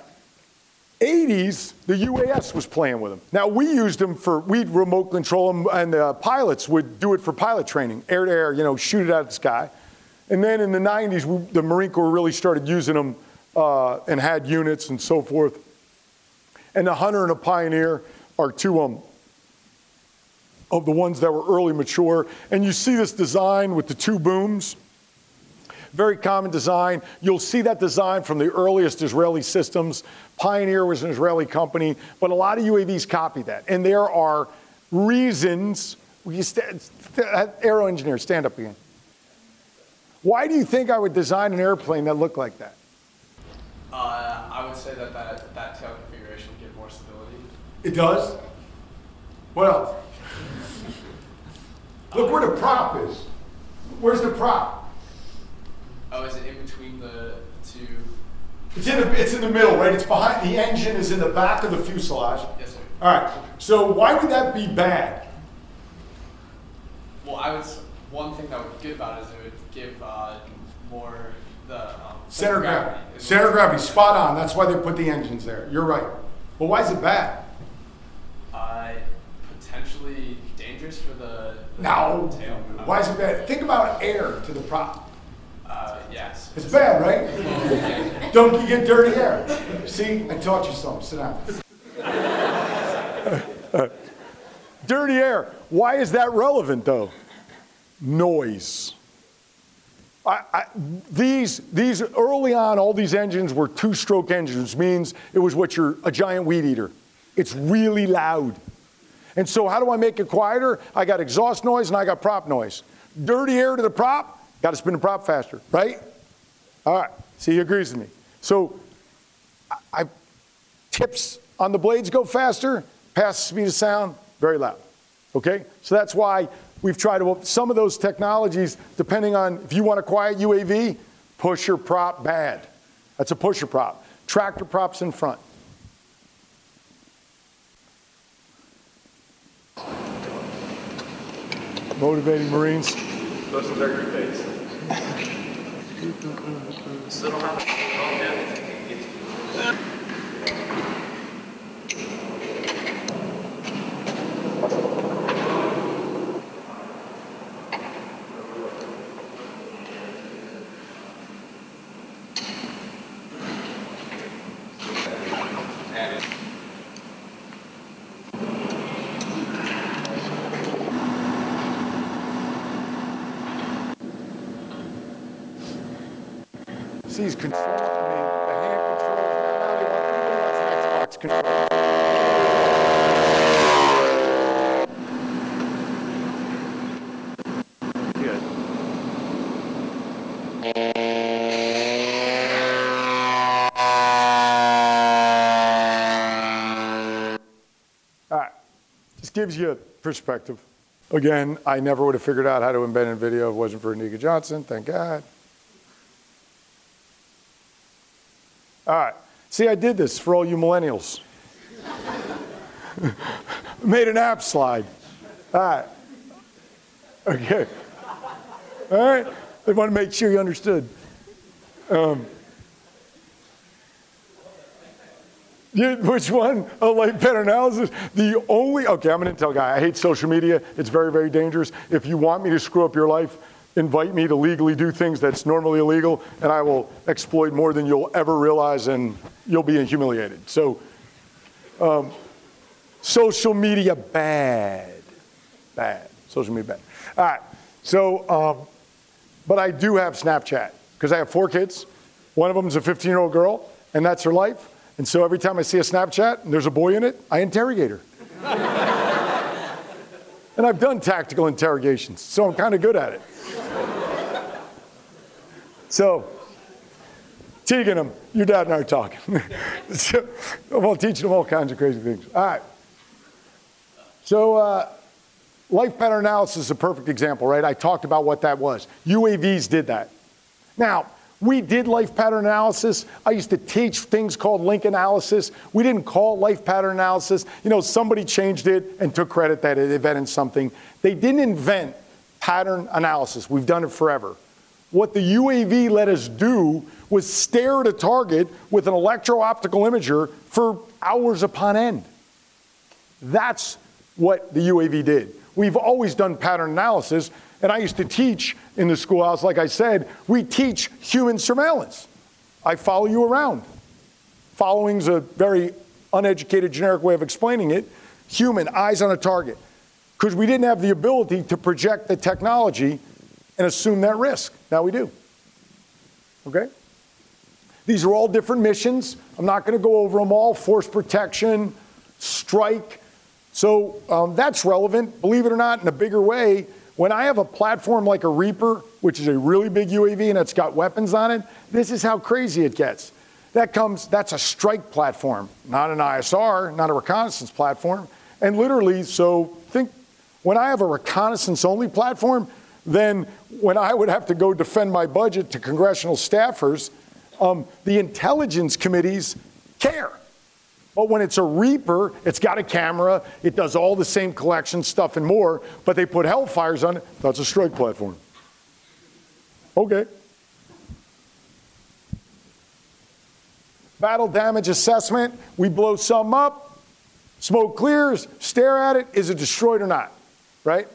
80s, the UAS was playing with them. Now, we used them for, we'd remote control them, and the pilots would do it for pilot training, air to air, you know, shoot it out of the sky. And then in the 90s, we, the Marine Corps really started using them uh, and had units and so forth. And the Hunter and the Pioneer are two of the ones that were early mature. And you see this design with the two booms. Very common design. You'll see that design from the earliest Israeli systems. Pioneer was an Israeli company, but a lot of UAVs copy that. And there are reasons. St- aero engineer, stand up again. Why do you think I would design an airplane that looked like that? Uh, I would say that, that that tail configuration would give more stability. It does? What else? Look where the prop is. Where's the prop? Oh, is it in between the two? It's in the, it's in the middle, right? It's behind, the engine is in the back of the fuselage. Yes, sir. All right, so why would that be bad? Well, I would. One thing that would be good about it is it would give uh, more the um, Center gravity. It Center gravity, spot on. That's why they put the engines there. You're right. But why is it bad? Uh, potentially dangerous for the, the No. tail. Why is it bad? Think about air to the prop. Uh, yes. It's bad, right? Don't you get dirty air? See, I taught you something. Sit down. dirty air. Why is that relevant, though? Noise. I, these, these early on, all these engines were two-stroke engines, means it was what you're a giant weed eater. It's really loud. And so, how do I make it quieter? I got exhaust noise and I got prop noise. Dirty air to the prop, got to spin the prop faster, right? All right. See, he agrees with me. So, I tips on the blades go faster, past the speed of sound, very loud. Okay? So that's why we've tried to, some of those technologies, depending on if you want a quiet UAV, pusher prop bad. That's a pusher prop. Tractor props in front. Motivating Marines. Those are very good days. Still don't have See, he's controlling me. The hand controls. Now they want Xbox control. Just gives you a perspective. Again, I never would have figured out how to embed in video if it wasn't for Anika Johnson. Thank God. All right. See, I did this for all you millennials. Made an app slide. All right. Okay. All right. They want to make sure you understood. Um, You, which one? A light pen analysis? The only, okay, I'm an Intel guy. I hate social media. It's very, very dangerous. If you want me to screw up your life, invite me to legally do things that's normally illegal, and I will exploit more than you'll ever realize, and you'll be humiliated. So, um, social media bad. Bad. Social media bad. All right. So, um, but I do have Snapchat because I have four kids. One of them is a 15 year old girl, and that's her life. And so every time I see a Snapchat and there's a boy in it, I interrogate her. and I've done tactical interrogations, so I'm kind of good at it. So, Tegan them. Your dad and I are talking. so, well, teaching them all kinds of crazy things. All right. So, uh, life pattern analysis is a perfect example, right? I talked about what that was. UAVs did that. Now, we did life pattern analysis. I used to teach things called link analysis. We didn't call life pattern analysis. You know, somebody changed it and took credit that it invented something. They didn't invent pattern analysis. We've done it forever. What the UAV let us do was stare at a target with an electro optical imager for hours upon end. That's what the UAV did. We've always done pattern analysis, and I used to teach in the schoolhouse, like I said, we teach human surveillance. I follow you around. Following's a very uneducated, generic way of explaining it. Human, eyes on a target. Because we didn't have the ability to project the technology and assume that risk. Now we do. Okay? These are all different missions. I'm not going to go over them all force protection, strike. So um, that's relevant, believe it or not, in a bigger way. When I have a platform like a Reaper, which is a really big UAV and it's got weapons on it, this is how crazy it gets. That comes, that's a strike platform, not an ISR, not a reconnaissance platform. And literally, so think when I have a reconnaissance only platform, then when I would have to go defend my budget to congressional staffers, um, the intelligence committees care. But when it's a Reaper, it's got a camera, it does all the same collection stuff and more, but they put Hellfires on it, that's a strike platform. Okay. Battle damage assessment, we blow some up, smoke clears, stare at it, is it destroyed or not? Right?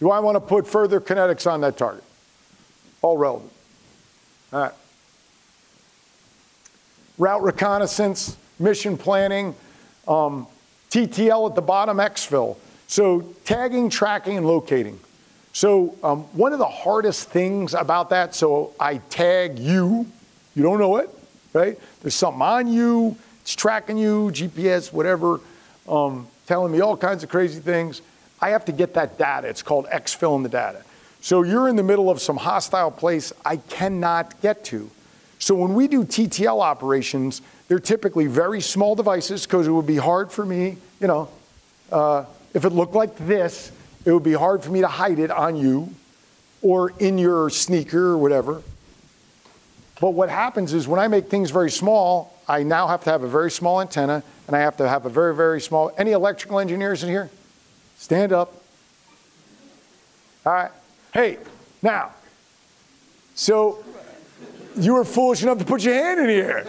Do I want to put further kinetics on that target? All relevant. All right. Route reconnaissance, mission planning, um, TTL at the bottom, exfil. So tagging, tracking, and locating. So um, one of the hardest things about that, so I tag you, you don't know it, right? There's something on you, it's tracking you, GPS, whatever, um, telling me all kinds of crazy things. I have to get that data. It's called exfil in the data. So you're in the middle of some hostile place I cannot get to. So when we do TTL operations, they're typically very small devices because it would be hard for me, you know, uh, if it looked like this, it would be hard for me to hide it on you or in your sneaker or whatever. But what happens is when I make things very small, I now have to have a very small antenna and I have to have a very, very small. Any electrical engineers in here? Stand up. All right. Hey, now, so you were foolish enough to put your hand in here.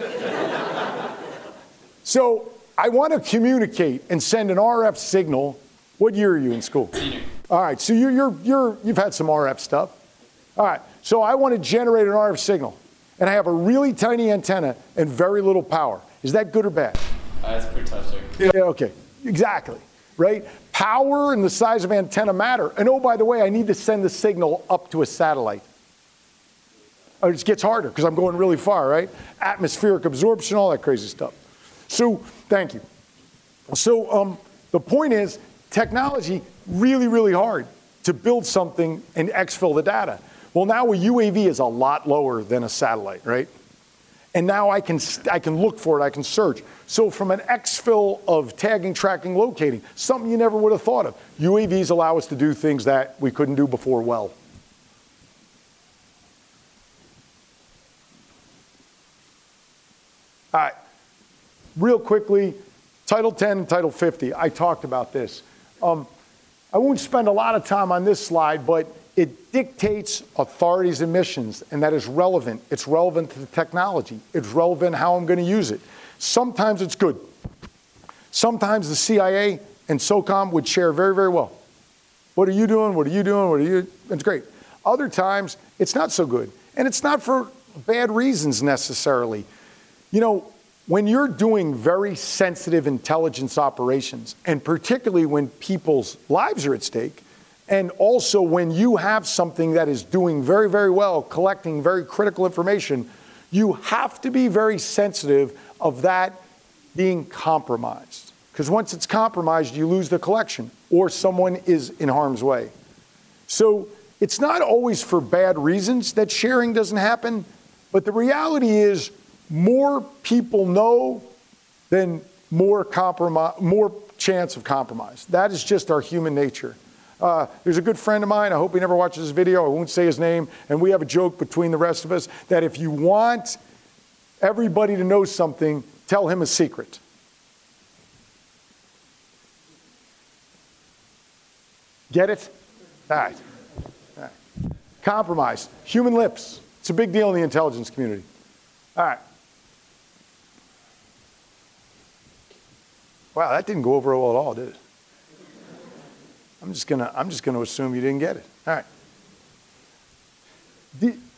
so I want to communicate and send an RF signal. What year are you in school? All right, so you're, you're, you're, you've had some RF stuff. All right, so I want to generate an RF signal, and I have a really tiny antenna and very little power. Is that good or bad? Uh, that's pretty tough, sir. Yeah, okay, exactly, right? Power and the size of antenna matter. And oh, by the way, I need to send the signal up to a satellite. Oh, it gets harder because I'm going really far, right? Atmospheric absorption, all that crazy stuff. So, thank you. So, um, the point is, technology really, really hard to build something and exfil the data. Well, now a UAV is a lot lower than a satellite, right? And now I can, I can look for it, I can search. So, from an exfil of tagging, tracking, locating, something you never would have thought of. UAVs allow us to do things that we couldn't do before well. All right, real quickly, Title 10 and Title 50. I talked about this. Um, I won't spend a lot of time on this slide, but it dictates authorities' and missions, and that is relevant. It's relevant to the technology. It's relevant how I'm going to use it. Sometimes it's good. Sometimes the CIA and SOCOM would share very, very well. What are you doing? What are you doing? What are you? It's great. Other times it's not so good, and it's not for bad reasons necessarily. You know, when you're doing very sensitive intelligence operations, and particularly when people's lives are at stake, and also when you have something that is doing very, very well, collecting very critical information, you have to be very sensitive of that being compromised. Because once it's compromised, you lose the collection or someone is in harm's way. So it's not always for bad reasons that sharing doesn't happen, but the reality is more people know, then more more chance of compromise. That is just our human nature. Uh, there's a good friend of mine. I hope he never watches this video. I won't say his name. And we have a joke between the rest of us that if you want everybody to know something, tell him a secret. Get it? All right. All right. Compromise. Human lips. It's a big deal in the intelligence community. All right. Wow, that didn't go over well at all, did it? I'm just gonna I'm just gonna assume you didn't get it. All right.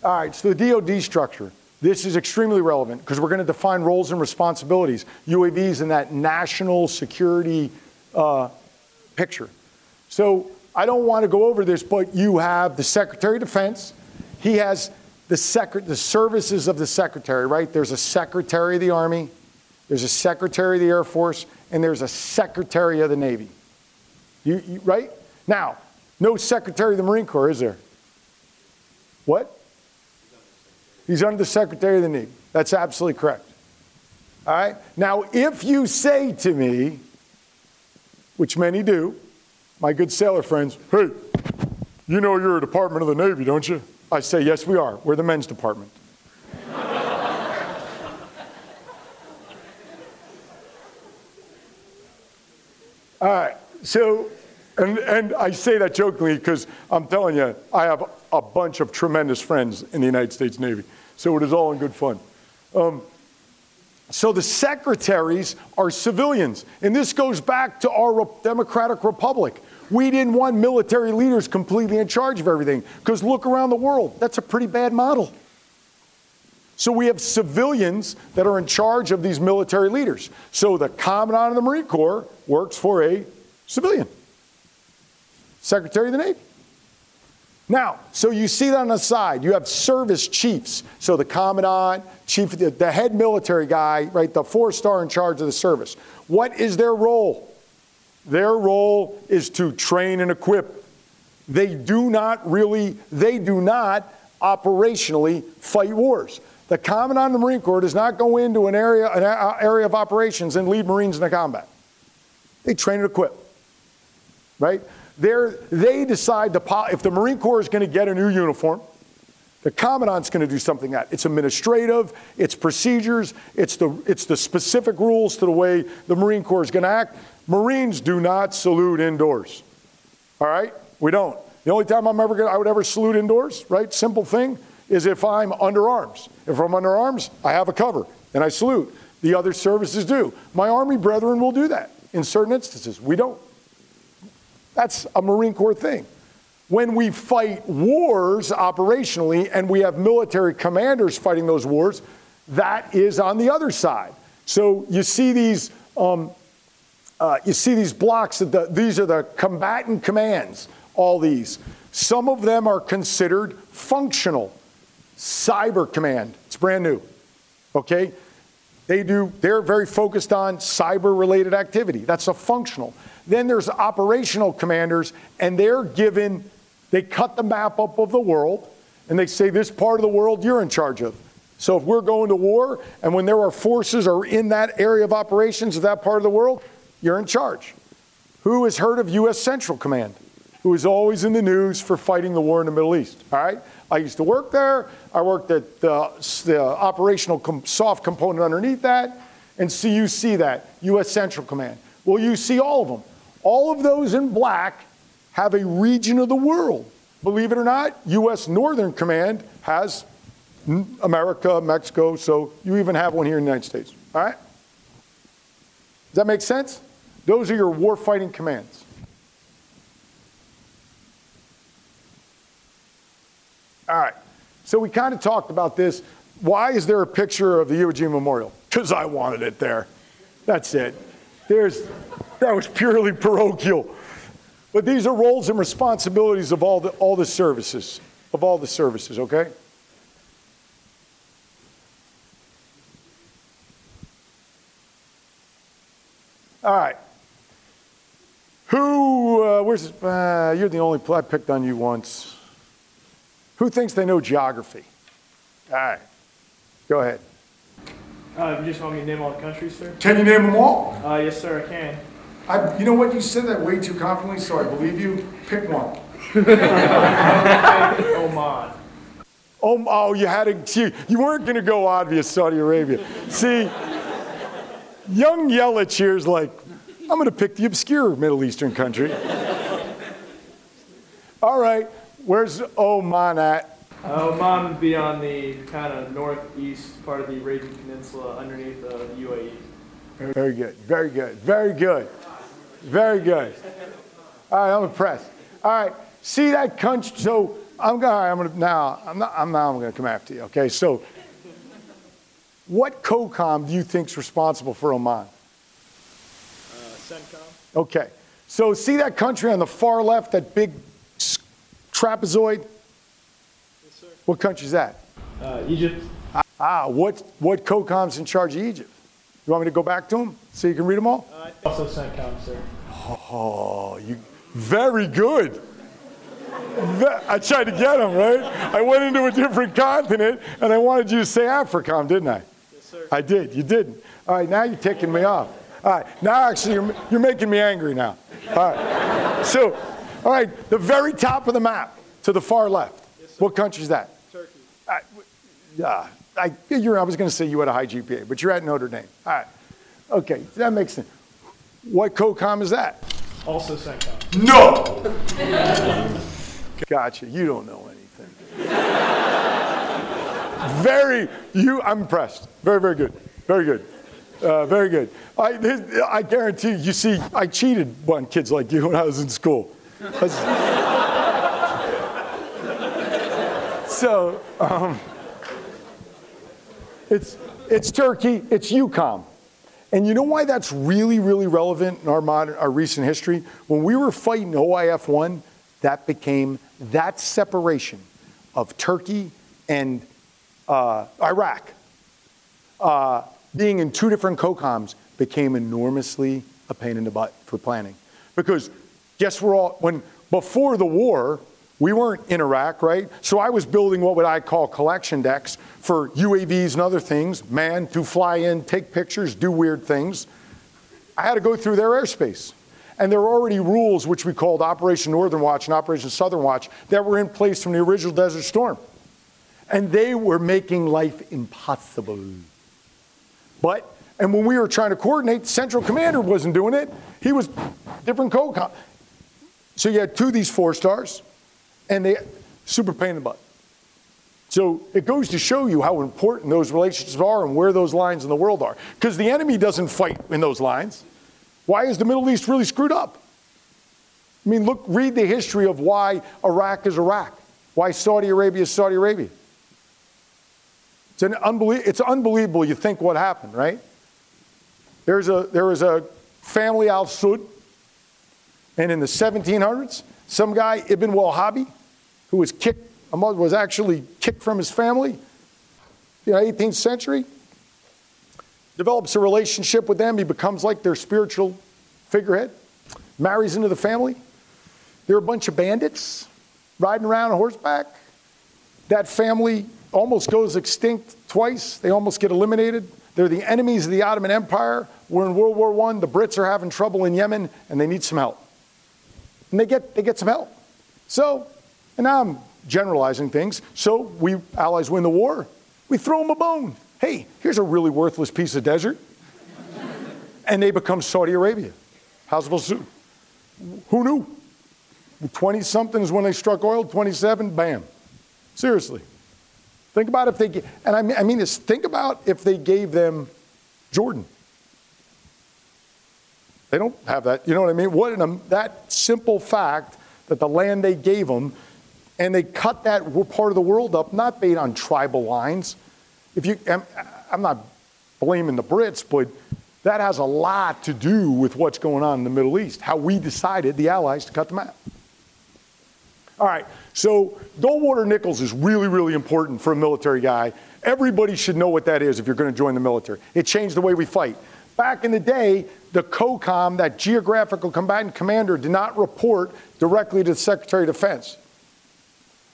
All right, so the DoD structure. This is extremely relevant because we're going to define roles and responsibilities, UAVs in that national security uh, picture. So I don't want to go over this, but you have the Secretary of Defense. He has the, sec- the services of the Secretary, right? There's a Secretary of the Army, there's a Secretary of the Air Force, and there's a Secretary of the Navy. You, you, right? Now, no Secretary of the Marine Corps, is there? What? He's under the Secretary of the Navy. That's absolutely correct. All right? Now, if you say to me, which many do, my good sailor friends, hey, you know you're a department of the Navy, don't you? I say, yes, we are. We're the men's department. All right, so, and, and I say that jokingly because I'm telling you, I have a bunch of tremendous friends in the United States Navy. So it is all in good fun. Um, so the secretaries are civilians. And this goes back to our democratic republic. We didn't want military leaders completely in charge of everything because look around the world. That's a pretty bad model. So we have civilians that are in charge of these military leaders. So the Commandant of the Marine Corps works for a civilian, Secretary of the Navy. Now, so you see that on the side. You have service chiefs. So the commandant, chief, the, the head military guy, right, the four star in charge of the service. What is their role? Their role is to train and equip. They do not really, they do not operationally fight wars. The commandant of the Marine Corps does not go into an area, an area of operations and lead Marines into combat. They train and equip, right? They're, they decide the, if the Marine Corps is going to get a new uniform, the commandant's going to do something that it's administrative, it's procedures, it's the, it's the specific rules to the way the Marine Corps is going to act. Marines do not salute indoors. All right? We don't. The only time I'm ever gonna, I would ever salute indoors, right? Simple thing is if I'm under arms. If I'm under arms, I have a cover and I salute. The other services do. My Army brethren will do that in certain instances. We don't. That's a Marine Corps thing. When we fight wars operationally and we have military commanders fighting those wars, that is on the other side. So you see these, um, uh, you see these blocks. That the, these are the combatant commands. All these. Some of them are considered functional. Cyber Command. It's brand new. Okay? They do, they're very focused on cyber related activity. That's a functional. Then there's operational commanders, and they're given, they cut the map up of the world, and they say, this part of the world you're in charge of. So if we're going to war, and when there are forces are in that area of operations of that part of the world, you're in charge. Who has heard of U.S. Central Command? Who is always in the news for fighting the war in the Middle East? All right? I used to work there. I worked at the, the operational com- soft component underneath that. And so you see that, U.S. Central Command. Well, you see all of them. All of those in black have a region of the world. Believe it or not, U.S. Northern Command has America, Mexico, so you even have one here in the United States. All right? Does that make sense? Those are your warfighting commands. All right. So we kind of talked about this. Why is there a picture of the Iwo Jima Memorial? Because I wanted it there. That's it. There's, that was purely parochial. But these are roles and responsibilities of all the, all the services, of all the services, okay? All right. Who, uh, where's, uh, you're the only, I picked on you once. Who thinks they know geography? All right, go ahead. Uh, you just want me to name all the countries, sir? Can you name them all? Uh, yes, sir, I can. I, you know what? You said that way too confidently, so I believe you. Pick one. Oman. Oh, oh, you had to. See, you weren't going to go obvious, Saudi Arabia. See, young Yelich here is like, I'm going to pick the obscure Middle Eastern country. All right, where's Oman at? Uh, Oman would be on the kind of northeast part of the Arabian Peninsula underneath the UAE. Very good, very good, very good, very good. All right, I'm impressed. All right, see that country. So I'm gonna. I'm gonna now. I'm not. I'm now. I'm gonna come after you. Okay. So, what COCOM do you think's responsible for Oman? CENTCOM. Okay. So see that country on the far left, that big s- trapezoid? Yes, sir. What country's that? Uh, Egypt. Ah, what what COCOM's in charge of Egypt? You want me to go back to them so you can read them all? Uh, also CENTCOM, sir. Oh, you very good. I tried to get him, right? I went into a different continent and I wanted you to say AFRICOM, didn't I? Yes, sir. I did. You didn't. All right, now you're taking me off. All right, now actually you're, you're making me angry now. All right. So, all right, the very top of the map to the far left. What country is that? Turkey. I, yeah, I, you're, I was going to say you had a high GPA, but you're at Notre Dame. All right. Okay, that makes sense. What COCOM is that? Also CENTCOM. No! gotcha. You don't know anything. very, you, I'm impressed. Very, very good. Very good. Uh, very good. I, I guarantee you, you see, I cheated on kids like you when I was in school. So, um, it's, it's Turkey, it's EUCOM. And you know why that's really, really relevant in our modern, our recent history? When we were fighting OIF 1, that became that separation of Turkey and uh, Iraq uh, being in two different COCOMs became enormously a pain in the butt for planning. Because guess we're all, when before the war, we weren't in Iraq, right? So I was building what would I call collection decks for UAVs and other things, man, to fly in, take pictures, do weird things. I had to go through their airspace. And there were already rules, which we called Operation Northern Watch and Operation Southern Watch, that were in place from the original Desert Storm. And they were making life impossible. But, and when we were trying to coordinate, Central Commander wasn't doing it. He was different COCOM. So you had two of these four stars, and they super pain in the butt. So it goes to show you how important those relationships are and where those lines in the world are. Because the enemy doesn't fight in those lines. Why is the Middle East really screwed up? I mean, look, read the history of why Iraq is Iraq, why Saudi Arabia is Saudi Arabia. It's, an unbelie- it's unbelievable you think what happened, right? There's a, there was a family al Saud, and in the 1700s, some guy, Ibn Wahhabi, who was kicked, was actually kicked from his family, you know, 18th century, develops a relationship with them. He becomes like their spiritual figurehead, marries into the family. They're a bunch of bandits riding around on horseback. That family almost goes extinct twice. They almost get eliminated. They're the enemies of the Ottoman Empire. We're in World War I. The Brits are having trouble in Yemen, and they need some help. And they get, they get some help. So, and now I'm generalizing things. So we Allies win the war. We throw them a bone. Hey, here's a really worthless piece of desert. and they become Saudi Arabia. How's it supposed to? Who knew? 20 something is when they struck oil, 27, bam. Seriously. Think about if they, and I mean, I mean this, think about if they gave them Jordan. They don't have that. You know what I mean? What that simple fact that the land they gave them, and they cut that part of the world up, not based on tribal lines. If you, I'm, I'm not blaming the Brits, but that has a lot to do with what's going on in the Middle East, how we decided, the Allies, to cut them out. All right, so Goldwater Nichols is really, really important for a military guy. Everybody should know what that is if you're going to join the military. It changed the way we fight. Back in the day, the COCOM, that geographical combatant commander, did not report directly to the Secretary of Defense.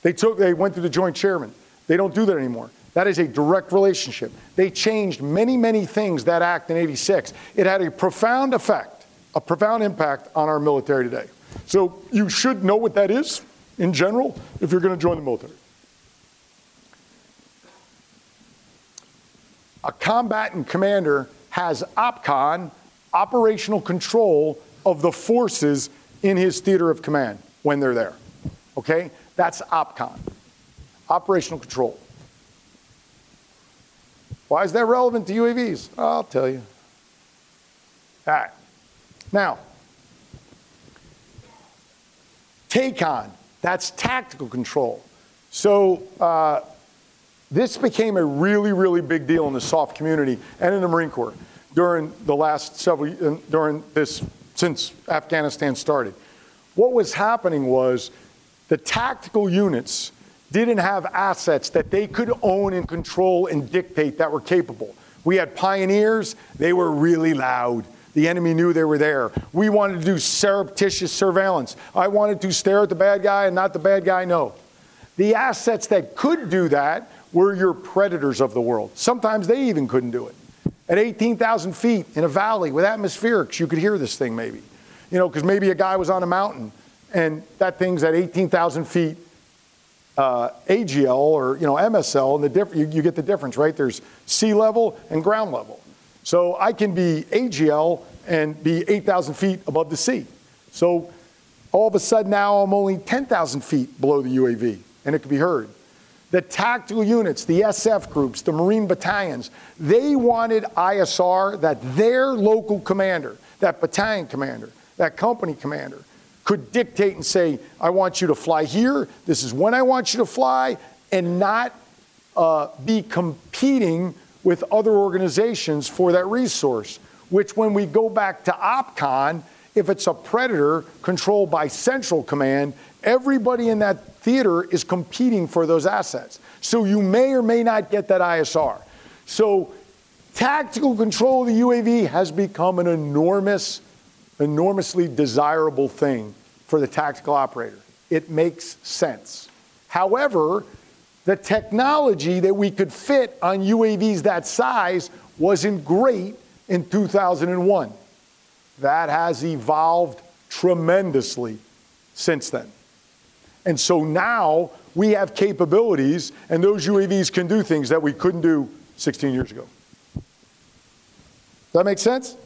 They took, they went to the Joint Chairman. They don't do that anymore. That is a direct relationship. They changed many, many things, that act in 86. It had a profound effect, a profound impact on our military today. So you should know what that is in general if you're going to join the military. A combatant commander has OPCON, operational control of the forces in his theater of command when they're there. Okay? That's OPCON, operational control. Why is that relevant to UAVs? I'll tell you. All right. Now, TACON, that's tactical control. So uh, this became a really, really big deal in the SOF community and in the Marine Corps during the last several, uh, during this, since Afghanistan started. What was happening was the tactical units didn't have assets that they could own and control and dictate that were capable. We had pioneers, they were really loud. The enemy knew they were there. We wanted to do surreptitious surveillance. I wanted to stare at the bad guy and not the bad guy know. The assets that could do that were your predators of the world. Sometimes they even couldn't do it. At 18,000 feet in a valley with atmospherics, you could hear this thing maybe. You know, because maybe a guy was on a mountain and that thing's at 18,000 feet uh, AGL or you know MSL, and the diff- you, you get the difference, right? There's sea level and ground level. So I can be AGL and be 8,000 feet above the sea. So all of a sudden now I'm only 10,000 feet below the UAV, and it could be heard. The tactical units, the SF groups, the Marine battalions, they wanted ISR that their local commander, that battalion commander, that company commander, could dictate and say, I want you to fly here, this is when I want you to fly, and not uh, be competing with other organizations for that resource. Which, when we go back to OPCON, if it's a predator controlled by Central Command, everybody in that theater is competing for those assets. So you may or may not get that ISR. So tactical control of the UAV has become an enormous enormously desirable thing for the tactical operator. It makes sense. However, the technology that we could fit on UAVs that size wasn't great in 2001. That has evolved tremendously since then. And so now we have capabilities, and those UAVs can do things that we couldn't do 16 years ago. Does that make sense?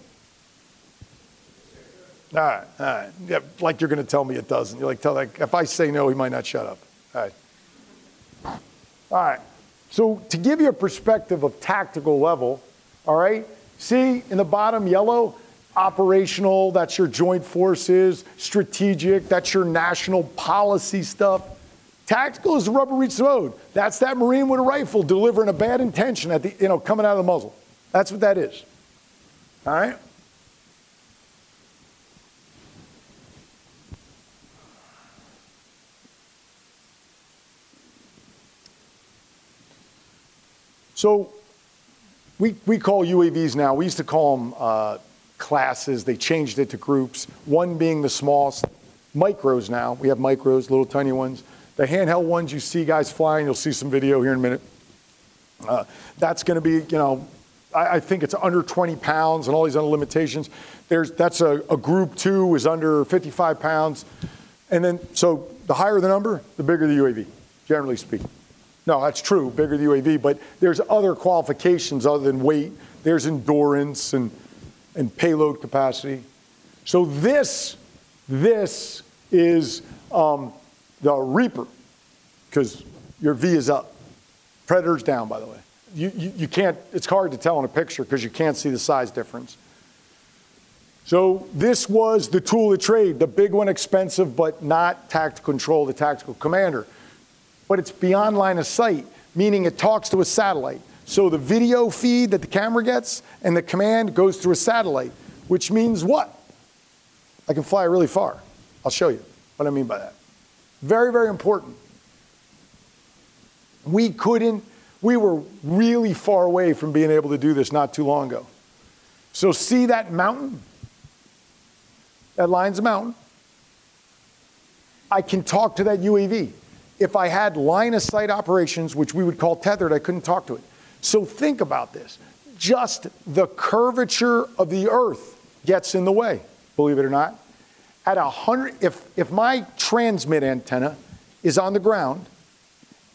All right, all right. Yeah, like you're going to tell me it doesn't. You're like, tell that. If I say no, he might not shut up. All right. All right. So to give you a perspective of tactical level, all right. See in the bottom yellow, operational. That's your joint forces. Strategic. That's your national policy stuff. Tactical is the rubber meets the road. That's that Marine with a rifle delivering a bad intention at the, you know, coming out of the muzzle. That's what that is. All right. So we, we call UAVs now, we used to call them uh, classes. They changed it to groups, one being the smallest, micros now. We have micros, little tiny ones. The handheld ones you see guys flying, you'll see some video here in a minute. Uh, that's going to be, you know, I, I, think it's under 20 pounds and all these other limitations. There's, that's a, a group two is under 55 pounds. And then, so the higher the number, the bigger the UAV, generally speaking. No, that's true, bigger the UAV, but there's other qualifications other than weight. There's endurance and, and payload capacity. So this, this is um, the Reaper, because your V is up. Predator's down, by the way. You, you, you can't, it's hard to tell in a picture because you can't see the size difference. So this was the tool of trade, the big one, expensive, but not tactical control, the tactical commander but it's beyond line of sight, meaning it talks to a satellite. So the video feed that the camera gets and the command goes through a satellite, which means what? I can fly really far. I'll show you what I mean by that. Very, very important. We couldn't, we were really far away from being able to do this not too long ago. So, see that mountain? That line's a mountain. I can talk to that UAV. if I had line of sight operations, which we would call tethered, I couldn't talk to it. So think about this. Just the curvature of the earth gets in the way, believe it or not. At a hundred, if, if my transmit antenna is on the ground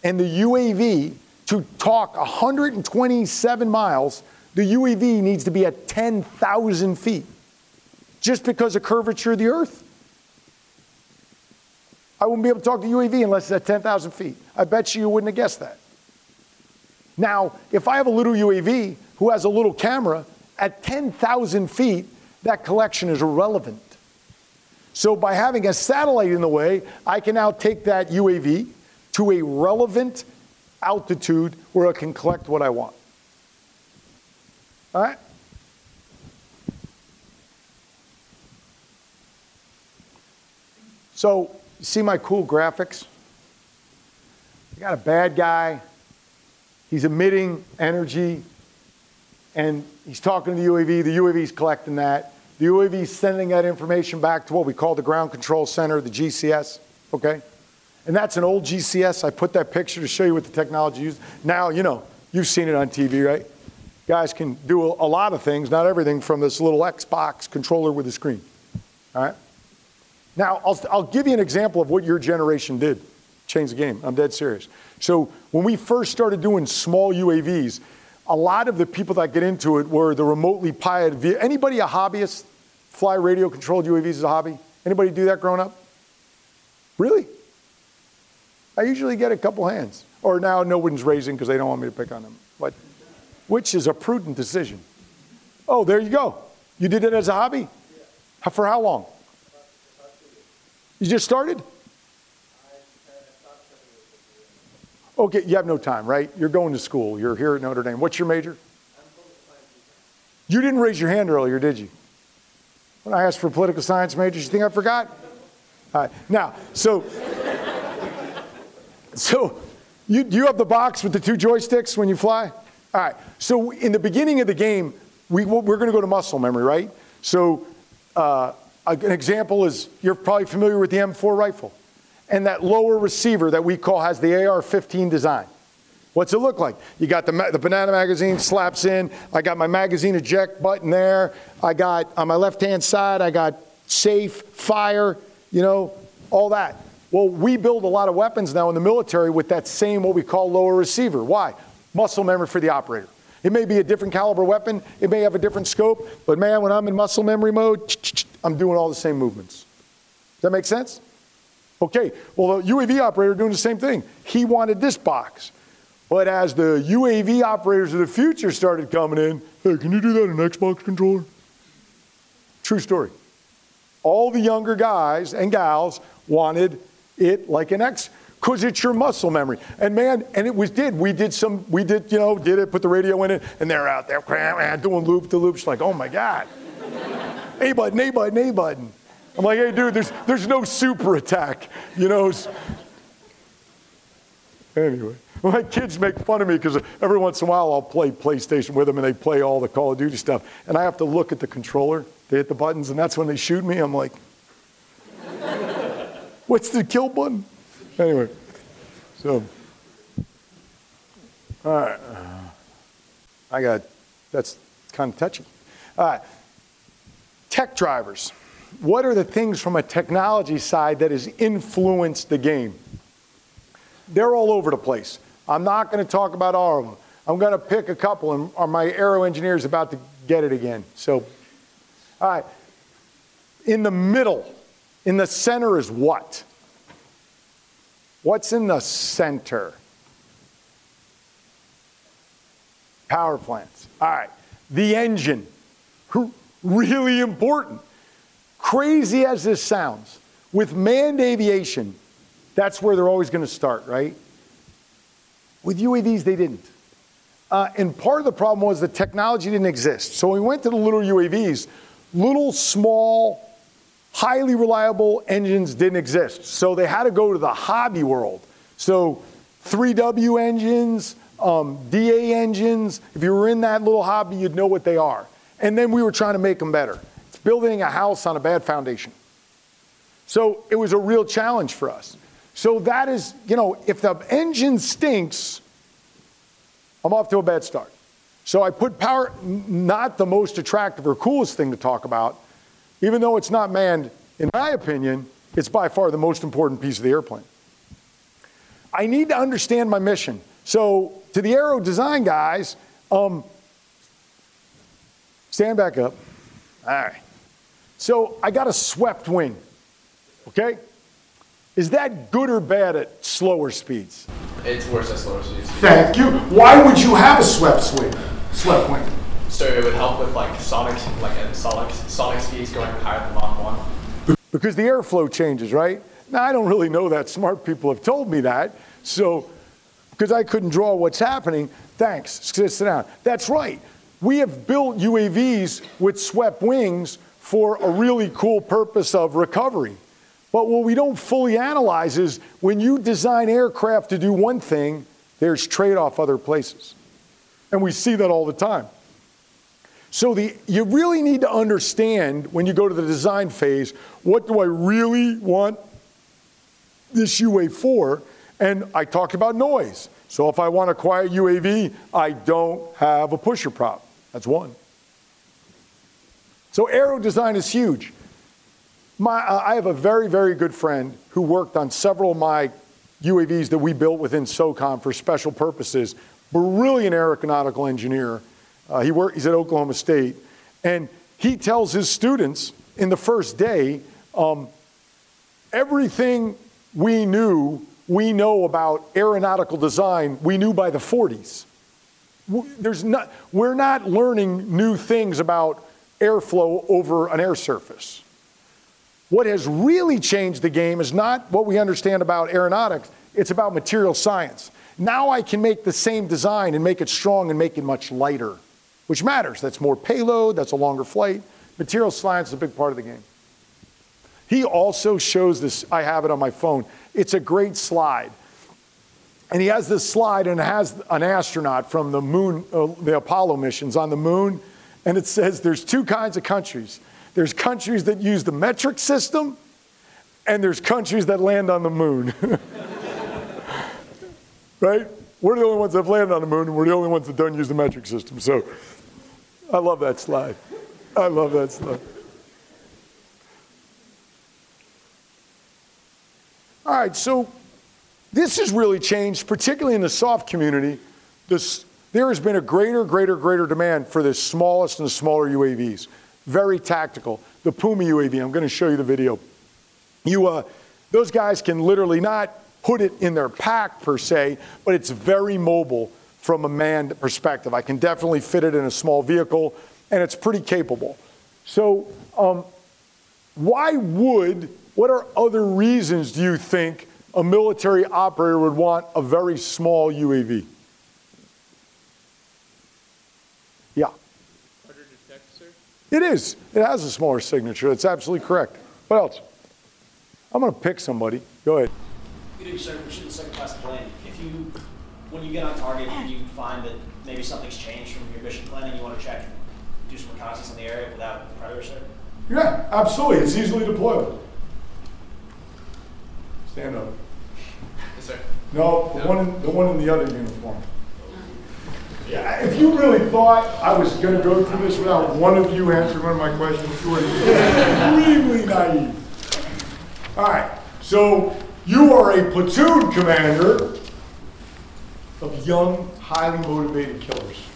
and the UAV to talk 127 miles, the UAV needs to be at 10,000 feet just because of curvature of the earth. I wouldn't be able to talk to UAV unless it's at 10,000 feet. I bet you you wouldn't have guessed that. Now, if I have a little UAV who has a little camera at 10,000 feet, that collection is irrelevant. So by having a satellite in the way, I can now take that UAV to a relevant altitude where it can collect what I want. All right? So, see my cool graphics? I got a bad guy. He's emitting energy and he's talking to the UAV. The UAV is collecting that. The UAV is sending that information back to what we call the ground control center, the GCS. Okay? And that's an old GCS. I put that picture to show you what the technology used. Now, you know, you've seen it on TV, right? Guys can do a lot of things, not everything from this little Xbox controller with a screen. All right? Now, I'll, I'll give you an example of what your generation did. Change the game. I'm dead serious. So, when we first started doing small UAVs, a lot of the people that get into it were the remotely piloted. Anybody a hobbyist? Fly radio controlled UAVs as a hobby? Anybody do that growing up? Really? I usually get a couple hands. Or now no one's raising because they don't want me to pick on them. But which is a prudent decision. Oh, there you go. You did it as a hobby? For how long? You just started? Okay, you have no time, right? You're going to school. You're here at Notre Dame. What's your major? You didn't raise your hand earlier, did you? When I asked for political science majors, you think I forgot? All right. Now, so, so you, you have the box with the two joysticks when you fly? All right. So in the beginning of the game, we, we're going to go to muscle memory, right? So uh, an example is you're probably familiar with the M4 rifle and that lower receiver that we call has the AR-15 design. What's it look like? You got the, ma- the banana magazine slaps in. I got my magazine eject button there. I got on my left-hand side, I got safe, fire, you know, all that. Well, we build a lot of weapons now in the military with that same what we call lower receiver. Why? Muscle memory for the operator. It may be a different caliber weapon, it may have a different scope, but man, when I'm in muscle memory mode, I'm doing all the same movements. Does that make sense? Okay, well, the UAV operator doing the same thing. He wanted this box. But as the UAV operators of the future started coming in, hey, can you do that in an Xbox controller? True story. All the younger guys and gals wanted it like an X, because it's your muscle memory. And man, and it was did. We did some, we did, you know, did it, put the radio in it, and they're out there doing loop to loops, like, oh my God. A button, A button, A button. I'm like, hey, dude, there's, there's no super attack, you know. Anyway, my kids make fun of me because every once in a while I'll play PlayStation with them and they play all the Call of Duty stuff. And I have to look at the controller, they hit the buttons, and that's when they shoot me. I'm like, what's the kill button? Anyway, so, all right. I got, that's kind of touchy. All right. Tech drivers. What are the things from a technology side that has influenced the game? They're all over the place. I'm not going to talk about all of them. I'm going to pick a couple, and my aero engineers about to get it again? So, all right. In the middle, in the center is what? What's in the center? Power plants. All right. The engine. Really important. Crazy as this sounds, with manned aviation, that's where they're always going to start, right? With UAVs, they didn't. Uh, and part of the problem was the technology didn't exist. So we went to the little UAVs, little, small, highly reliable engines didn't exist. So they had to go to the hobby world. So 3W engines, um, DA engines, if you were in that little hobby, you'd know what they are. And then we were trying to make them better. Building a house on a bad foundation. So it was a real challenge for us. So that is, you know, if the engine stinks, I'm off to a bad start. So I put power, not the most attractive or coolest thing to talk about, even though it's not manned, in my opinion, it's by far the most important piece of the airplane. I need to understand my mission. So to the aero design guys, um, stand back up. All right. So I got a swept wing, okay? Is that good or bad at slower speeds? It's worse at slower speeds. Thank you. Why would you have a swept swing? Swept wing. So it would help with like sonic, like uh, sonic, sonic speeds going higher than Mach 1. Because the airflow changes, right? Now, I don't really know that. Smart people have told me that. So, because I couldn't draw what's happening, thanks. Sit sit down. That's right. We have built UAVs with swept wings for a really cool purpose of recovery. But what we don't fully analyze is when you design aircraft to do one thing, there's trade off other places. And we see that all the time. So the, you really need to understand when you go to the design phase, what do I really want this UA for? And I talked about noise. So if I want a quiet UAV, I don't have a pusher prop. That's one. So aero design is huge. My, uh, I have a very, very good friend who worked on several of my UAVs that we built within SOCOM for special purposes. Brilliant aeronautical engineer. Uh, he worked, he's at Oklahoma State. And he tells his students in the first day um, everything we knew, we know about aeronautical design, we knew by the 40s. There's not, we're not learning new things about airflow over an air surface. What has really changed the game is not what we understand about aeronautics, it's about material science. Now I can make the same design and make it strong and make it much lighter, which matters. That's more payload, that's a longer flight. Material science is a big part of the game. He also shows this, I have it on my phone. It's a great slide. And he has this slide and has an astronaut from the moon, uh, the Apollo missions on the moon. And it says there's two kinds of countries there's countries that use the metric system, and there's countries that land on the moon. right? We're the only ones that have landed on the moon, and we're the only ones that don't use the metric system. So I love that slide. I love that slide. All right, so this has really changed, particularly in the SOF community. This, there has been a greater, greater, greater demand for the smallest and smaller UAVs. Very tactical. The Puma UAV, I'm going to show you the video. You, uh, those guys can literally not put it in their pack per se, but it's very mobile from a manned perspective. I can definitely fit it in a small vehicle, and it's pretty capable. So, um, why would, what are other reasons do you think a military operator would want a very small UAV? Yeah. It is. It has a smaller signature. That's absolutely correct. What else? I'm going to pick somebody. Go ahead. You do second, shoot the second class plane. If you, when you get on target and you find that maybe something's changed from your mission planning, you want to check, do some reconnaissance in the area without the predator sight. Yeah, absolutely. It's easily deployable. Stand up. Yes, sir. No, the one in, the one in the other uniform. Yeah, if you really thought I was going to go through this without one of you answering one of my questions, you were extremely naive. All right, so you are a platoon commander of young, highly motivated killers.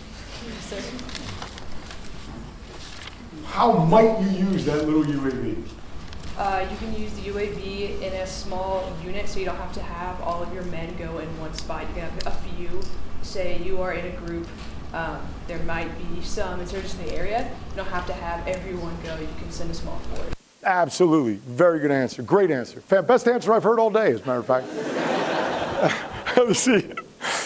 How might you use that little UAV? Uh, you can use the UAV in a small unit, so you don't have to have all of your men go in one spot. You can have a few. Say you are in a group, um, there might be some insurgents in the area. You don't have to have everyone go. You can send a small force. Absolutely. Very good answer. Great answer. Best answer I've heard all day, as a matter of fact. See.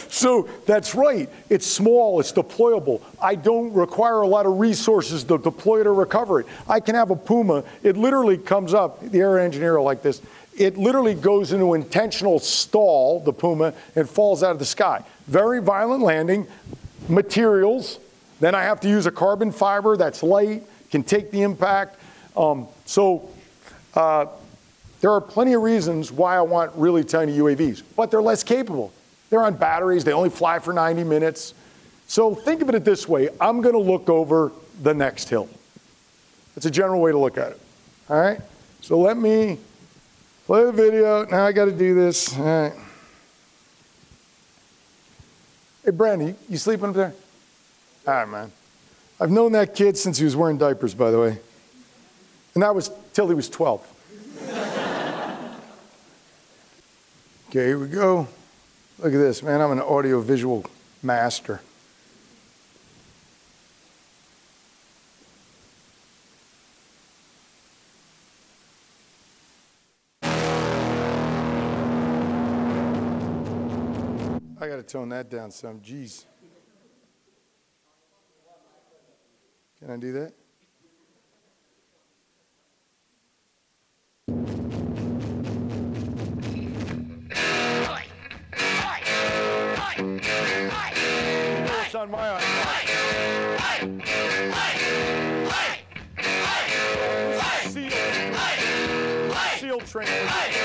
So that's right. It's small, it's deployable. I don't require a lot of resources to deploy it or recover it. I can have a Puma. It literally comes up, the air engineer like this. It literally goes into intentional stall, the Puma, and falls out of the sky. Very violent landing, materials. Then I have to use a carbon fiber that's light, can take the impact. Um, so uh, There are plenty of reasons why I want really tiny UAVs, but they're less capable. They're on batteries, they only fly for 90 minutes. So think of it this way I'm going to look over the next hill. That's a general way to look at it. All right? So let me play the video. Now I got to do this. All right. Hey, Brandon, you, you sleeping up there? All right, man. I've known that kid since he was wearing diapers, by the way. And that was till he was 12. okay, here we go. Look at this, man. I'm an audio-visual master. To tone that down some. Jeez. Can I do that? It's on my iPod. Seal, seal train.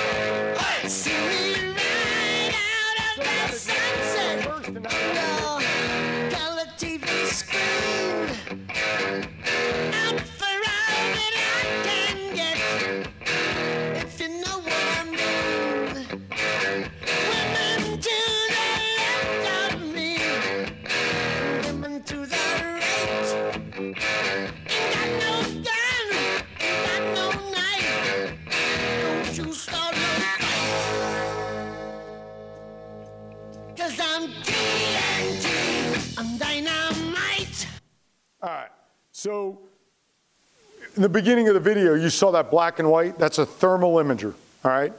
The beginning of the video, you saw that black and white. That's a thermal imager. All right.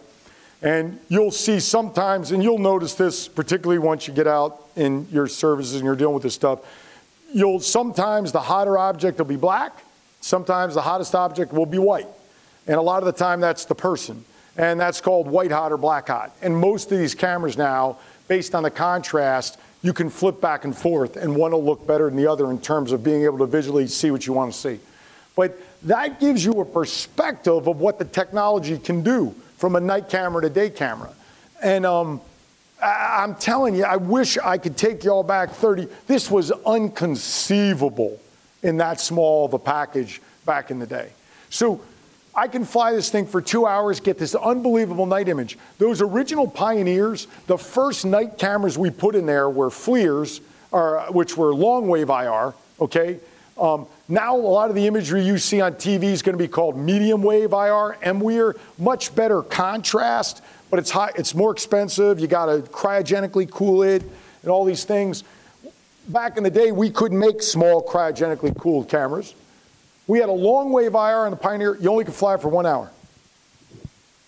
And you'll see sometimes, and you'll notice this particularly once you get out in your services and you're dealing with this stuff. You'll sometimes the hotter object will be black, sometimes the hottest object will be white. And a lot of the time that's the person. And that's called white hot or black hot. And most of these cameras now, based on the contrast, you can flip back and forth, and one will look better than the other in terms of being able to visually see what you want to see. But that gives you a perspective of what the technology can do from a night camera to day camera. And um, I- I'm telling you, I wish I could take y'all back 30. This was unconceivable in that small of a package back in the day. So I can fly this thing for two hours, get this unbelievable night image. Those original pioneers, the first night cameras we put in there were FLIRs, or, which were long wave IR, okay? Um, now, a lot of the imagery you see on TV is going to be called medium wave IR, MWIR, much better contrast, but it's, high, it's more expensive. You got to cryogenically cool it and all these things. Back in the day, we couldn't make small cryogenically cooled cameras. We had a long wave IR on the Pioneer. You only could fly for one hour.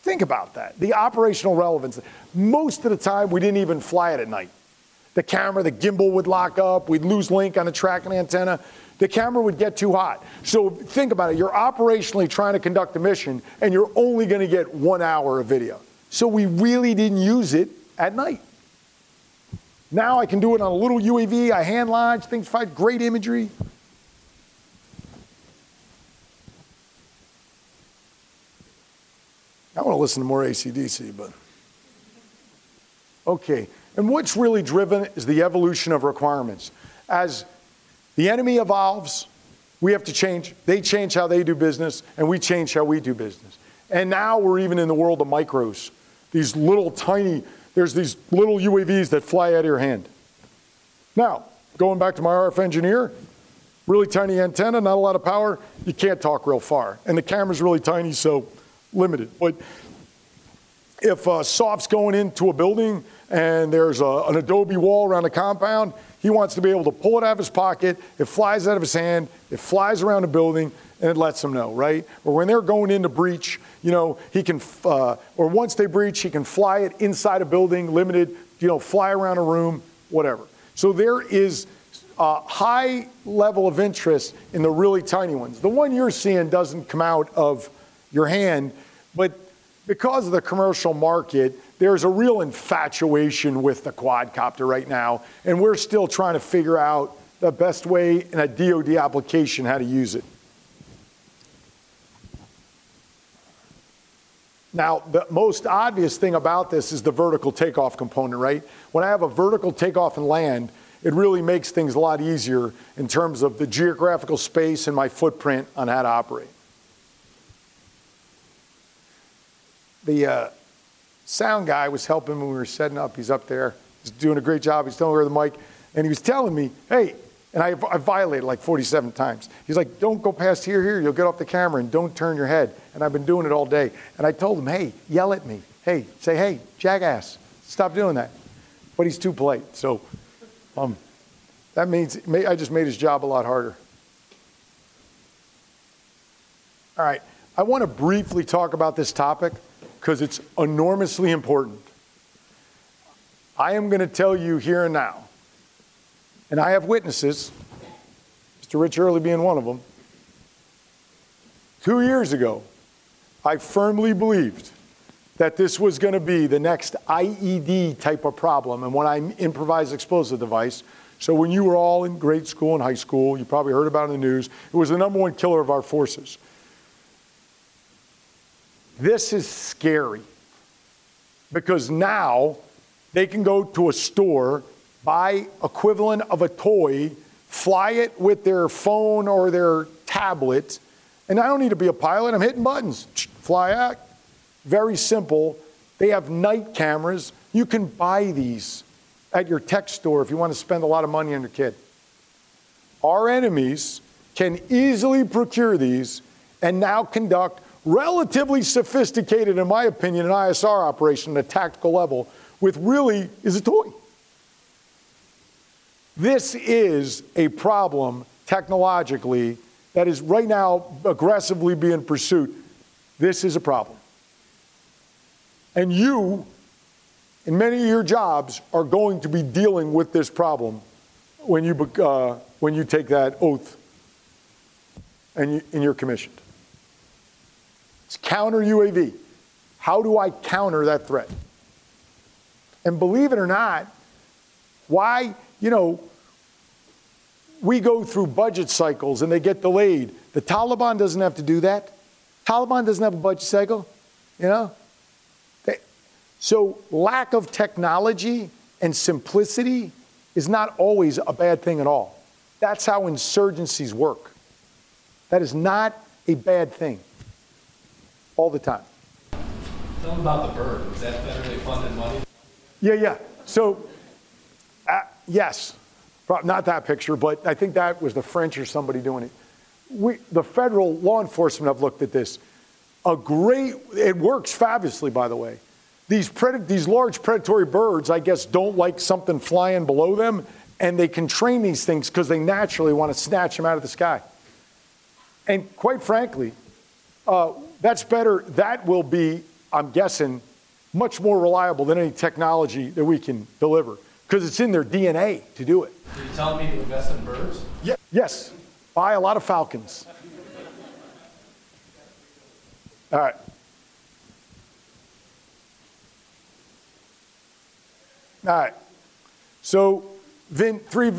Think about that. The operational relevance. Most of the time, we didn't even fly it at night. The camera, the gimbal would lock up. We'd lose link on the tracking antenna. The camera would get too hot. So think about it. You're operationally trying to conduct a mission, and you're only going to get one hour of video. So we really didn't use it at night. Now I can do it on a little UAV. I hand launch. Things fight great imagery. I want to listen to more ACDC, but. Okay, and what's really driven is the evolution of requirements. As the enemy evolves, we have to change. They change how they do business, and we change how we do business. And now we're even in the world of micros. These little tiny, there's these little UAVs that fly out of your hand. Now, going back to my RF engineer, really tiny antenna, not a lot of power, you can't talk real far. And the camera's really tiny, so limited. But if SOF's going into a building and there's a, an adobe wall around a compound, he wants to be able to pull it out of his pocket, it flies out of his hand, it flies around the building, and it lets him know, right? Or when they're going into breach, you know, he can, uh, or once they breach, he can fly it inside a building, limited, you know, fly around a room, whatever. So there is a high level of interest in the really tiny ones. The one you're seeing doesn't come out of your hand, but because of the commercial market, there's a real infatuation with the quadcopter right now, and we're still trying to figure out the best way in a DoD application how to use it. Now, the most obvious thing about this is the vertical takeoff component, right? When I have a vertical takeoff and land, it really makes things a lot easier in terms of the geographical space and my footprint on how to operate. The uh, sound guy was helping when we were setting up. He's up there. He's doing a great job. He's telling her the mic, and he was telling me, hey, and I, I violated like 47 times. He's like, don't go past here, here. You'll get off the camera and don't turn your head. And I've been doing it all day. And I told him, hey, yell at me. Hey, say, hey, jackass, stop doing that. But he's too polite. So um, that means I just made his job a lot harder. All right. I want to briefly talk about this topic because it's enormously important. I am going to tell you here and now and I have witnesses, Mr. Rich Early being one of them. Two years ago, I firmly believed that this was going to be the next IED type of problem. And when I improvised explosive device, so when you were all in grade school and high school, you probably heard about it in the news, it was the number one killer of our forces. This is scary because now they can go to a store buy equivalent of a toy, fly it with their phone or their tablet, and I don't need to be a pilot. I'm hitting buttons. Fly out. Very simple. They have night cameras. You can buy these at your tech store if you want to spend a lot of money on your kid. Our enemies can easily procure these and now conduct relatively sophisticated, in my opinion, an ISR operation at a tactical level with really is a toy. This is a problem technologically that is right now aggressively being pursued. This is a problem. And you, in many of your jobs, are going to be dealing with this problem when you, uh, when you take that oath and, you, and you're commissioned. It's counter UAV. How do I counter that threat? And believe it or not, why, you know, we go through budget cycles and they get delayed. The Taliban doesn't have to do that. Taliban doesn't have a budget cycle, you know? They, so, lack of technology and simplicity is not always a bad thing at all. That's how insurgencies work. That is not a bad thing all the time. Tell them about the bird. Was that federally funded money? Yeah, yeah. So, uh, yes. Not that picture, but I think that was the French or somebody doing it. We, the federal law enforcement have looked at this. A great, it works fabulously, by the way. These, pred, these large predatory birds, I guess, don't like something flying below them, and they can train these things because they naturally want to snatch them out of the sky. And quite frankly, uh, that's better. That will be, I'm guessing, much more reliable than any technology that we can deliver because it's in their DNA to do it. Are you telling me to invest in birds? Yeah, yes. Buy a lot of falcons. All right. All right. So, vin, three,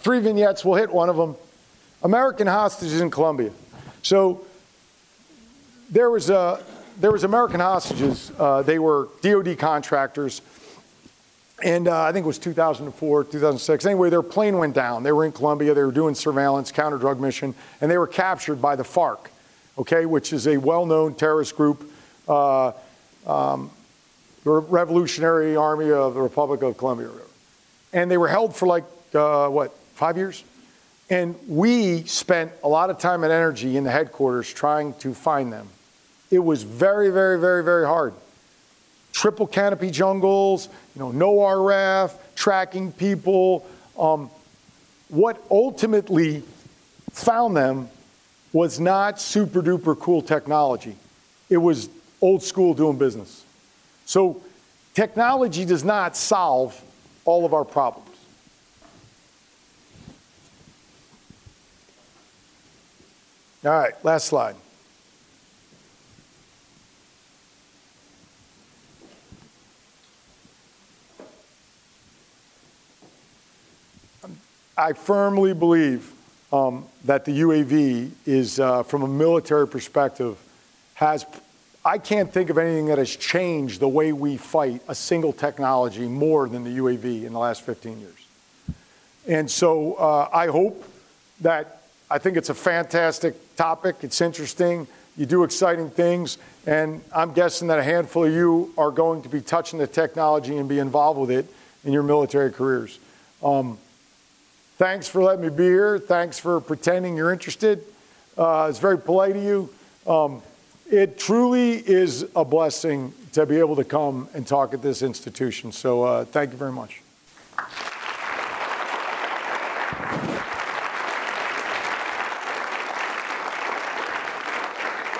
three vignettes. We'll hit one of them. American hostages in Colombia. So, there was a there was American hostages. Uh, they were DoD contractors and uh, I think it was 2004, 2006. Anyway, their plane went down. They were in Colombia. They were doing surveillance, counter drug mission, and they were captured by the FARC, okay, which is a well known terrorist group, uh, um, the Revolutionary Army of the Republic of Colombia. And they were held for like, uh, what, five years? And we spent a lot of time and energy in the headquarters trying to find them. It was very, very, very, very hard triple canopy jungles, you know, no RF, tracking people. Um, what ultimately found them was not super duper cool technology. It was old school doing business. So technology does not solve all of our problems. All right, last slide. I firmly believe um, that the UAV is, uh, from a military perspective, has, I can't think of anything that has changed the way we fight a single technology more than the UAV in the last 15 years. And so uh, I hope that I think it's a fantastic topic. It's interesting. You do exciting things. And I'm guessing that a handful of you are going to be touching the technology and be involved with it in your military careers. Um, thanks for letting me be here. Thanks for pretending you're interested. Uh, it's very polite of you. Um, it truly is a blessing to be able to come and talk at this institution. So uh, thank you very much.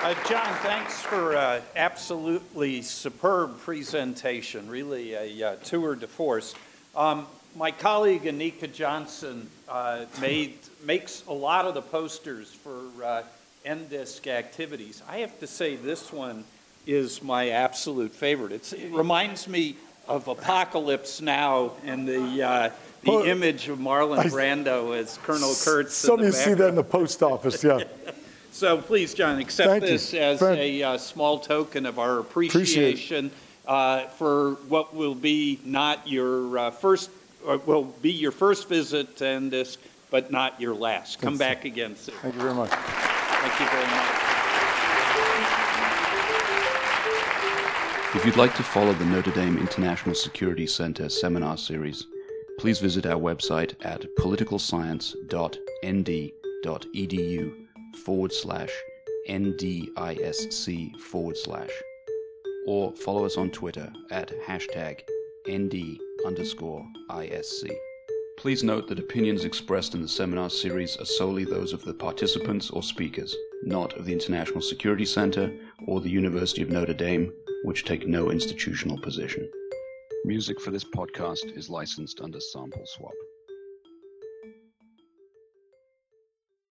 Uh, John, thanks for uh, absolutely superb presentation, really a uh, tour de force. Um, my colleague Anika Johnson uh, made, makes a lot of the posters for uh, NDISC activities. I have to say this one is my absolute favorite. It's, it reminds me of Apocalypse Now and the, uh, the Well, image of Marlon Brando as Colonel Kurtz. Some you see that in the post office, yeah. So please, John, accept Thank you. this as Thank- a uh, small token of our Appreciate appreciation uh, for what will be not your uh, first, Uh, will be your first visit and this, but not your last. Come back again soon. Thank you very much. Thank you very much. If you'd like to follow the Notre Dame International Security Center seminar series, please visit our website at politicalscience.nd.edu forward slash NDISC forward slash, or follow us on Twitter at hashtag ND underscore ISC. Please note that opinions expressed in the seminar series are solely those of the participants or speakers, not of the International Security Center or the University of Notre Dame, which take no institutional position. Music for this podcast is licensed under Sample Swap.